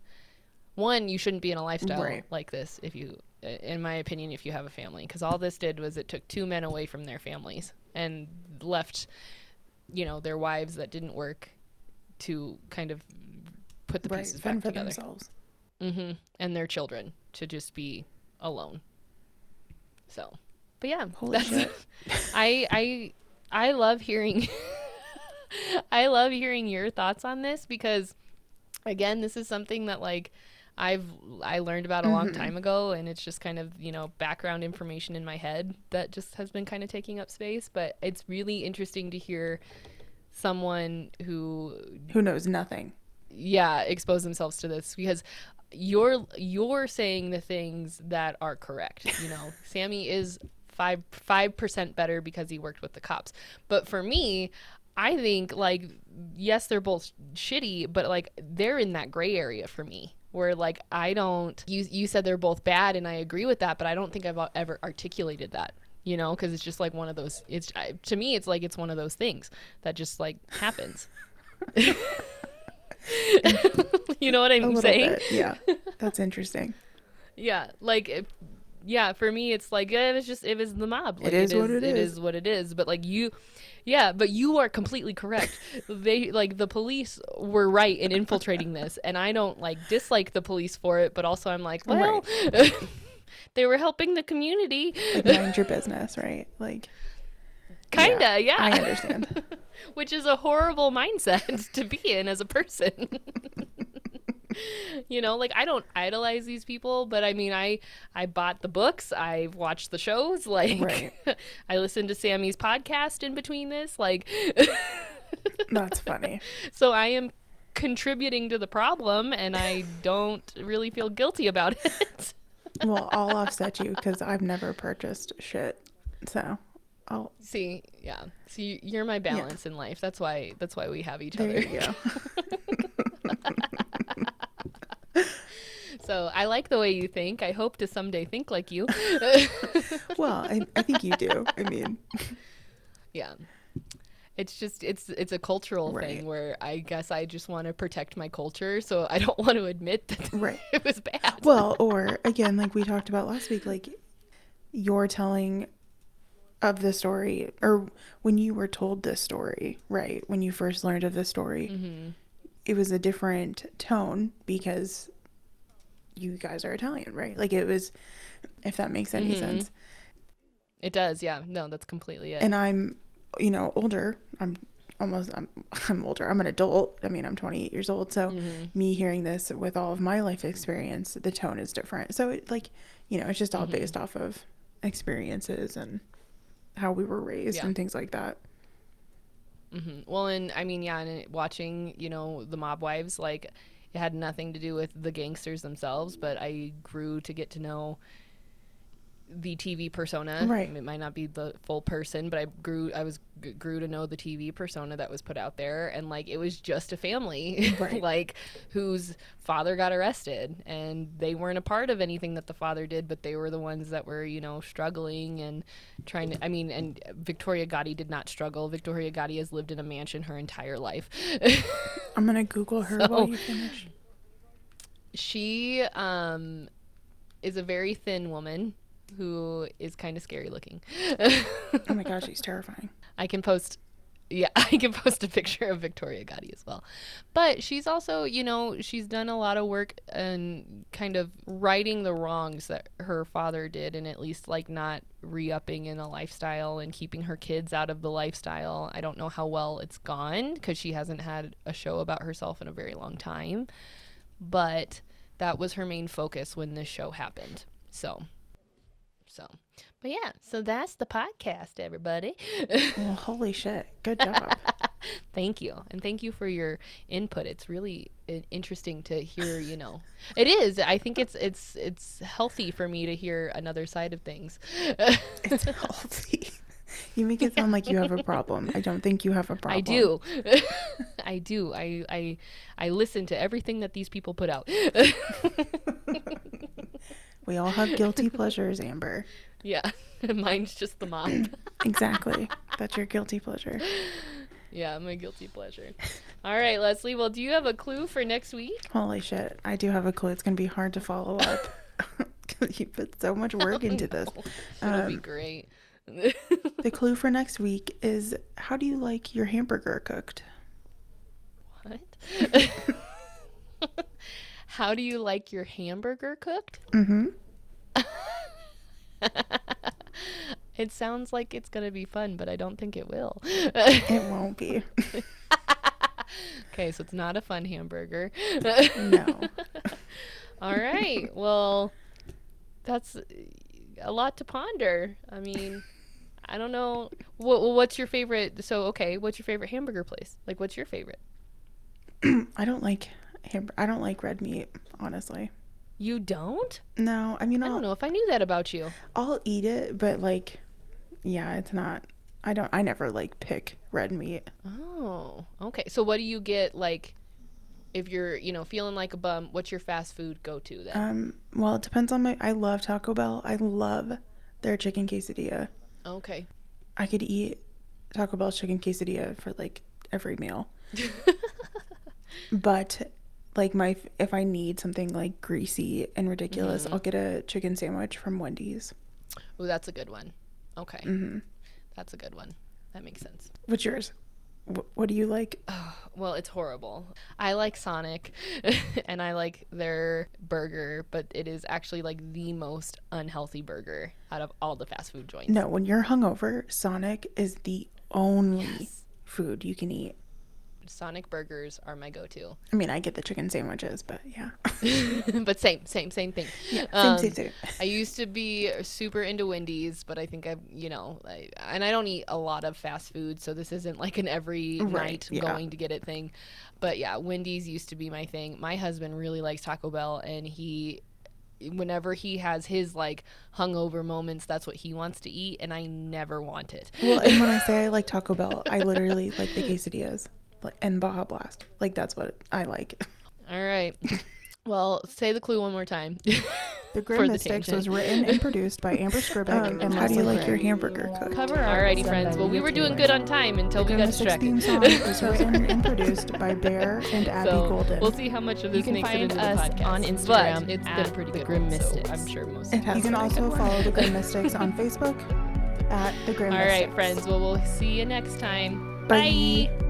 one, you shouldn't be in a lifestyle
Right.
like this if you in my opinion if you have a family because all this did was it took two men away from their families and left you know their wives that didn't work to kind of put the
right,
pieces back
for
together
themselves.
hmm and their children to just be alone so but yeah
Holy
that's
shit.
i i i love hearing i love hearing your thoughts on this because again this is something that like i've i learned about a long
Mhm.
time ago and it's just kind of you know background information in my head that just has been kind of taking up space but it's really interesting to hear someone who
Who knows nothing?
yeah expose themselves to this because you're you're saying the things that are correct you know sammy is five five percent better because he worked with the cops but for me i think like yes they're both shitty but like they're in that gray area for me where like i don't you you said they're both bad and i agree with that but i don't think i've uh, ever articulated that you know because it's just like one of those it's to me it's like it's one of those things that just like happens you know what I'm saying?
bit. Yeah, that's interesting.
Yeah, like if, yeah, for me it's like it was just it was the mob. Like,
is what it
It
is.
is what it is. But like you, yeah, but you are completely correct. they like the police were right in infiltrating this, and I don't like dislike the police for it, but also I'm like, well, they were helping the community,
Like mind your business, right? Like
kinda, yeah.
I understand.
which is a horrible mindset to be in as a person. you know, like I don't idolize these people, but I mean, I I bought the books, I watched the shows, like
Right.
I listened to Sammy's podcast in between this, like
That's funny.
so I am contributing to the problem and I don't really feel guilty about it.
Well, I'll offset you because I've never purchased shit. So I'll
See, yeah. See, you're my balance in life. That's why that's why we have each
there
other.
you go.
So I like the way you think. I hope to someday think like you.
Well, I, I think you do. I mean,
yeah. It's just it's it's a cultural
Right.
thing where I guess I just want to protect my culture, so I don't want to admit that
Right.
it was bad.
well, or again, like we talked about last week, like your telling of the story, or when you were told this story, right? When you first learned of the story,
hmm
it was a different tone because you guys are Italian, right? Like it was, if that makes any
Mhm.
sense.
It does, yeah. No, that's completely it.
And I'm, you know, older. I'm almost, I'm, I'm older. I'm an adult. I mean, I'm 28 years old. So
Mhm.
me hearing this with all of my life experience, the tone is different. So it like, you know, it's just all
Mhm.
based off of experiences and how we were raised
Yeah.
and things like that.
hmm Well, and I mean, yeah, and watching, you know, the mob wives, like, it had nothing to do with the gangsters themselves, but I grew to get to know the TV persona.
Right.
It might not be the full person, but I grew I was g- grew to know the TV persona that was put out there and like it was just a family
Right.
like whose father got arrested and they weren't a part of anything that the father did, but they were the ones that were, you know, struggling and trying to I mean, and Victoria Gotti did not struggle. Victoria Gotti has lived in a mansion her entire life.
I'm gonna Google her
So-
while you finish.
she um is a very thin woman who is kind of scary looking.
Oh my gosh, she's terrifying.
I can post yeah, I can post a picture of Victoria Gotti as well. But she's also, you know, she's done a lot of work and kind of righting the wrongs that her father did and at least like not re-upping in a lifestyle and keeping her kids out of the lifestyle. I don't know how well it's gone because she hasn't had a show about herself in a very long time. But that was her main focus when this show happened. So so but yeah, so that's the podcast, everybody.
Well, holy shit. Good job.
Thank you. And thank you for your input. It's really interesting to hear, you know. It is. I think it's it's it's healthy for me to hear another side of things.
it's healthy. You make it sound like you have a problem. I don't think you have a problem.
I do. I do. I I I listen to everything that these people put out.
We all have guilty pleasures, Amber.
yeah. Mine's just the mop.
Exactly. That's your guilty pleasure.
yeah, my guilty pleasure. All right, Lesley. Well, do you have a clue for next week?
Holy shit. I do have a clue. It's going to be hard to follow up. you put so much work into this.
It'll be
Um,
great.
The clue for next week is how do you like your hamburger cooked?
What? How do you like your hamburger cooked?
Mm-hmm.
It sounds like it's going to be fun, but I don't think it will.
It won't be.
okay, so it's not a fun hamburger.
No.
All right. Well, that's a lot to ponder. I mean, I don't know. What, what's your favorite? So, okay, what's your favorite hamburger place? Like, what's your favorite?
I don't like ham- I don't like red meat, honestly.
You don't?
No, I mean
I
I'll,
don't know if I knew that about you.
I'll eat it, but like yeah, it's not I don't I never like pick red meat.
Oh, okay. So what do you get like if you're, you know, feeling like a bum, what's your fast food go to then?
Um well, it depends on my I love Taco Bell. I love their chicken quesadilla.
okay.
I could eat Taco Bell's chicken quesadilla for like every meal. but like my if I need something like greasy and ridiculous, I'll get a chicken sandwich from Wendy's.
Oh, that's a good one. Okay.
hmm
That's a good one. That makes sense.
What's yours? Wh- What do you like?
Well, it's horrible. I like Sonic and I like their burger, but it is actually like the most unhealthy burger out of all the fast food joints.
No, when you're hungover, Sonic is the only food you can eat.
Sonic burgers are my go-to.
I mean, I get the chicken sandwiches, but yeah.
but same, same, same thing.
yeah, same,
Um,
same, same.
I used to be super into Wendy's, but I think I've, you know, I, and I don't eat a lot of fast food, so this isn't like an every
Right,
night
yeah.
going to get it thing. But yeah, Wendy's used to be my thing. My husband really likes Taco Bell, and he, whenever he has his like hungover moments, that's what he wants to eat, and I never want it.
Well, and when I say I like Taco Bell, I literally like the quesadillas like, and Baja Blast. Like, that's what I like.
All right. Well, say the clue one more time.
The Grim Mystics was written and produced by Amber Scribeck um, and How do you like your hamburger cooked?
Cover
Alrighty, friends. Well, we were doing good on time until we
Grim
got
Mystics
distracted.
theme song was written and produced by Bear and Abby
so
Golden.
we'll see how much of this makes it into the
us
podcast.
on Instagram
but it's
at
been a pretty
The
good
Grim
one, so
Mystics.
I'm sure most.
It has you can
been a good
also follow the Grim Mystics on Facebook at the Grim
All
Mystics.
right, friends. Well, we'll see you next time.
Bye.
Bye.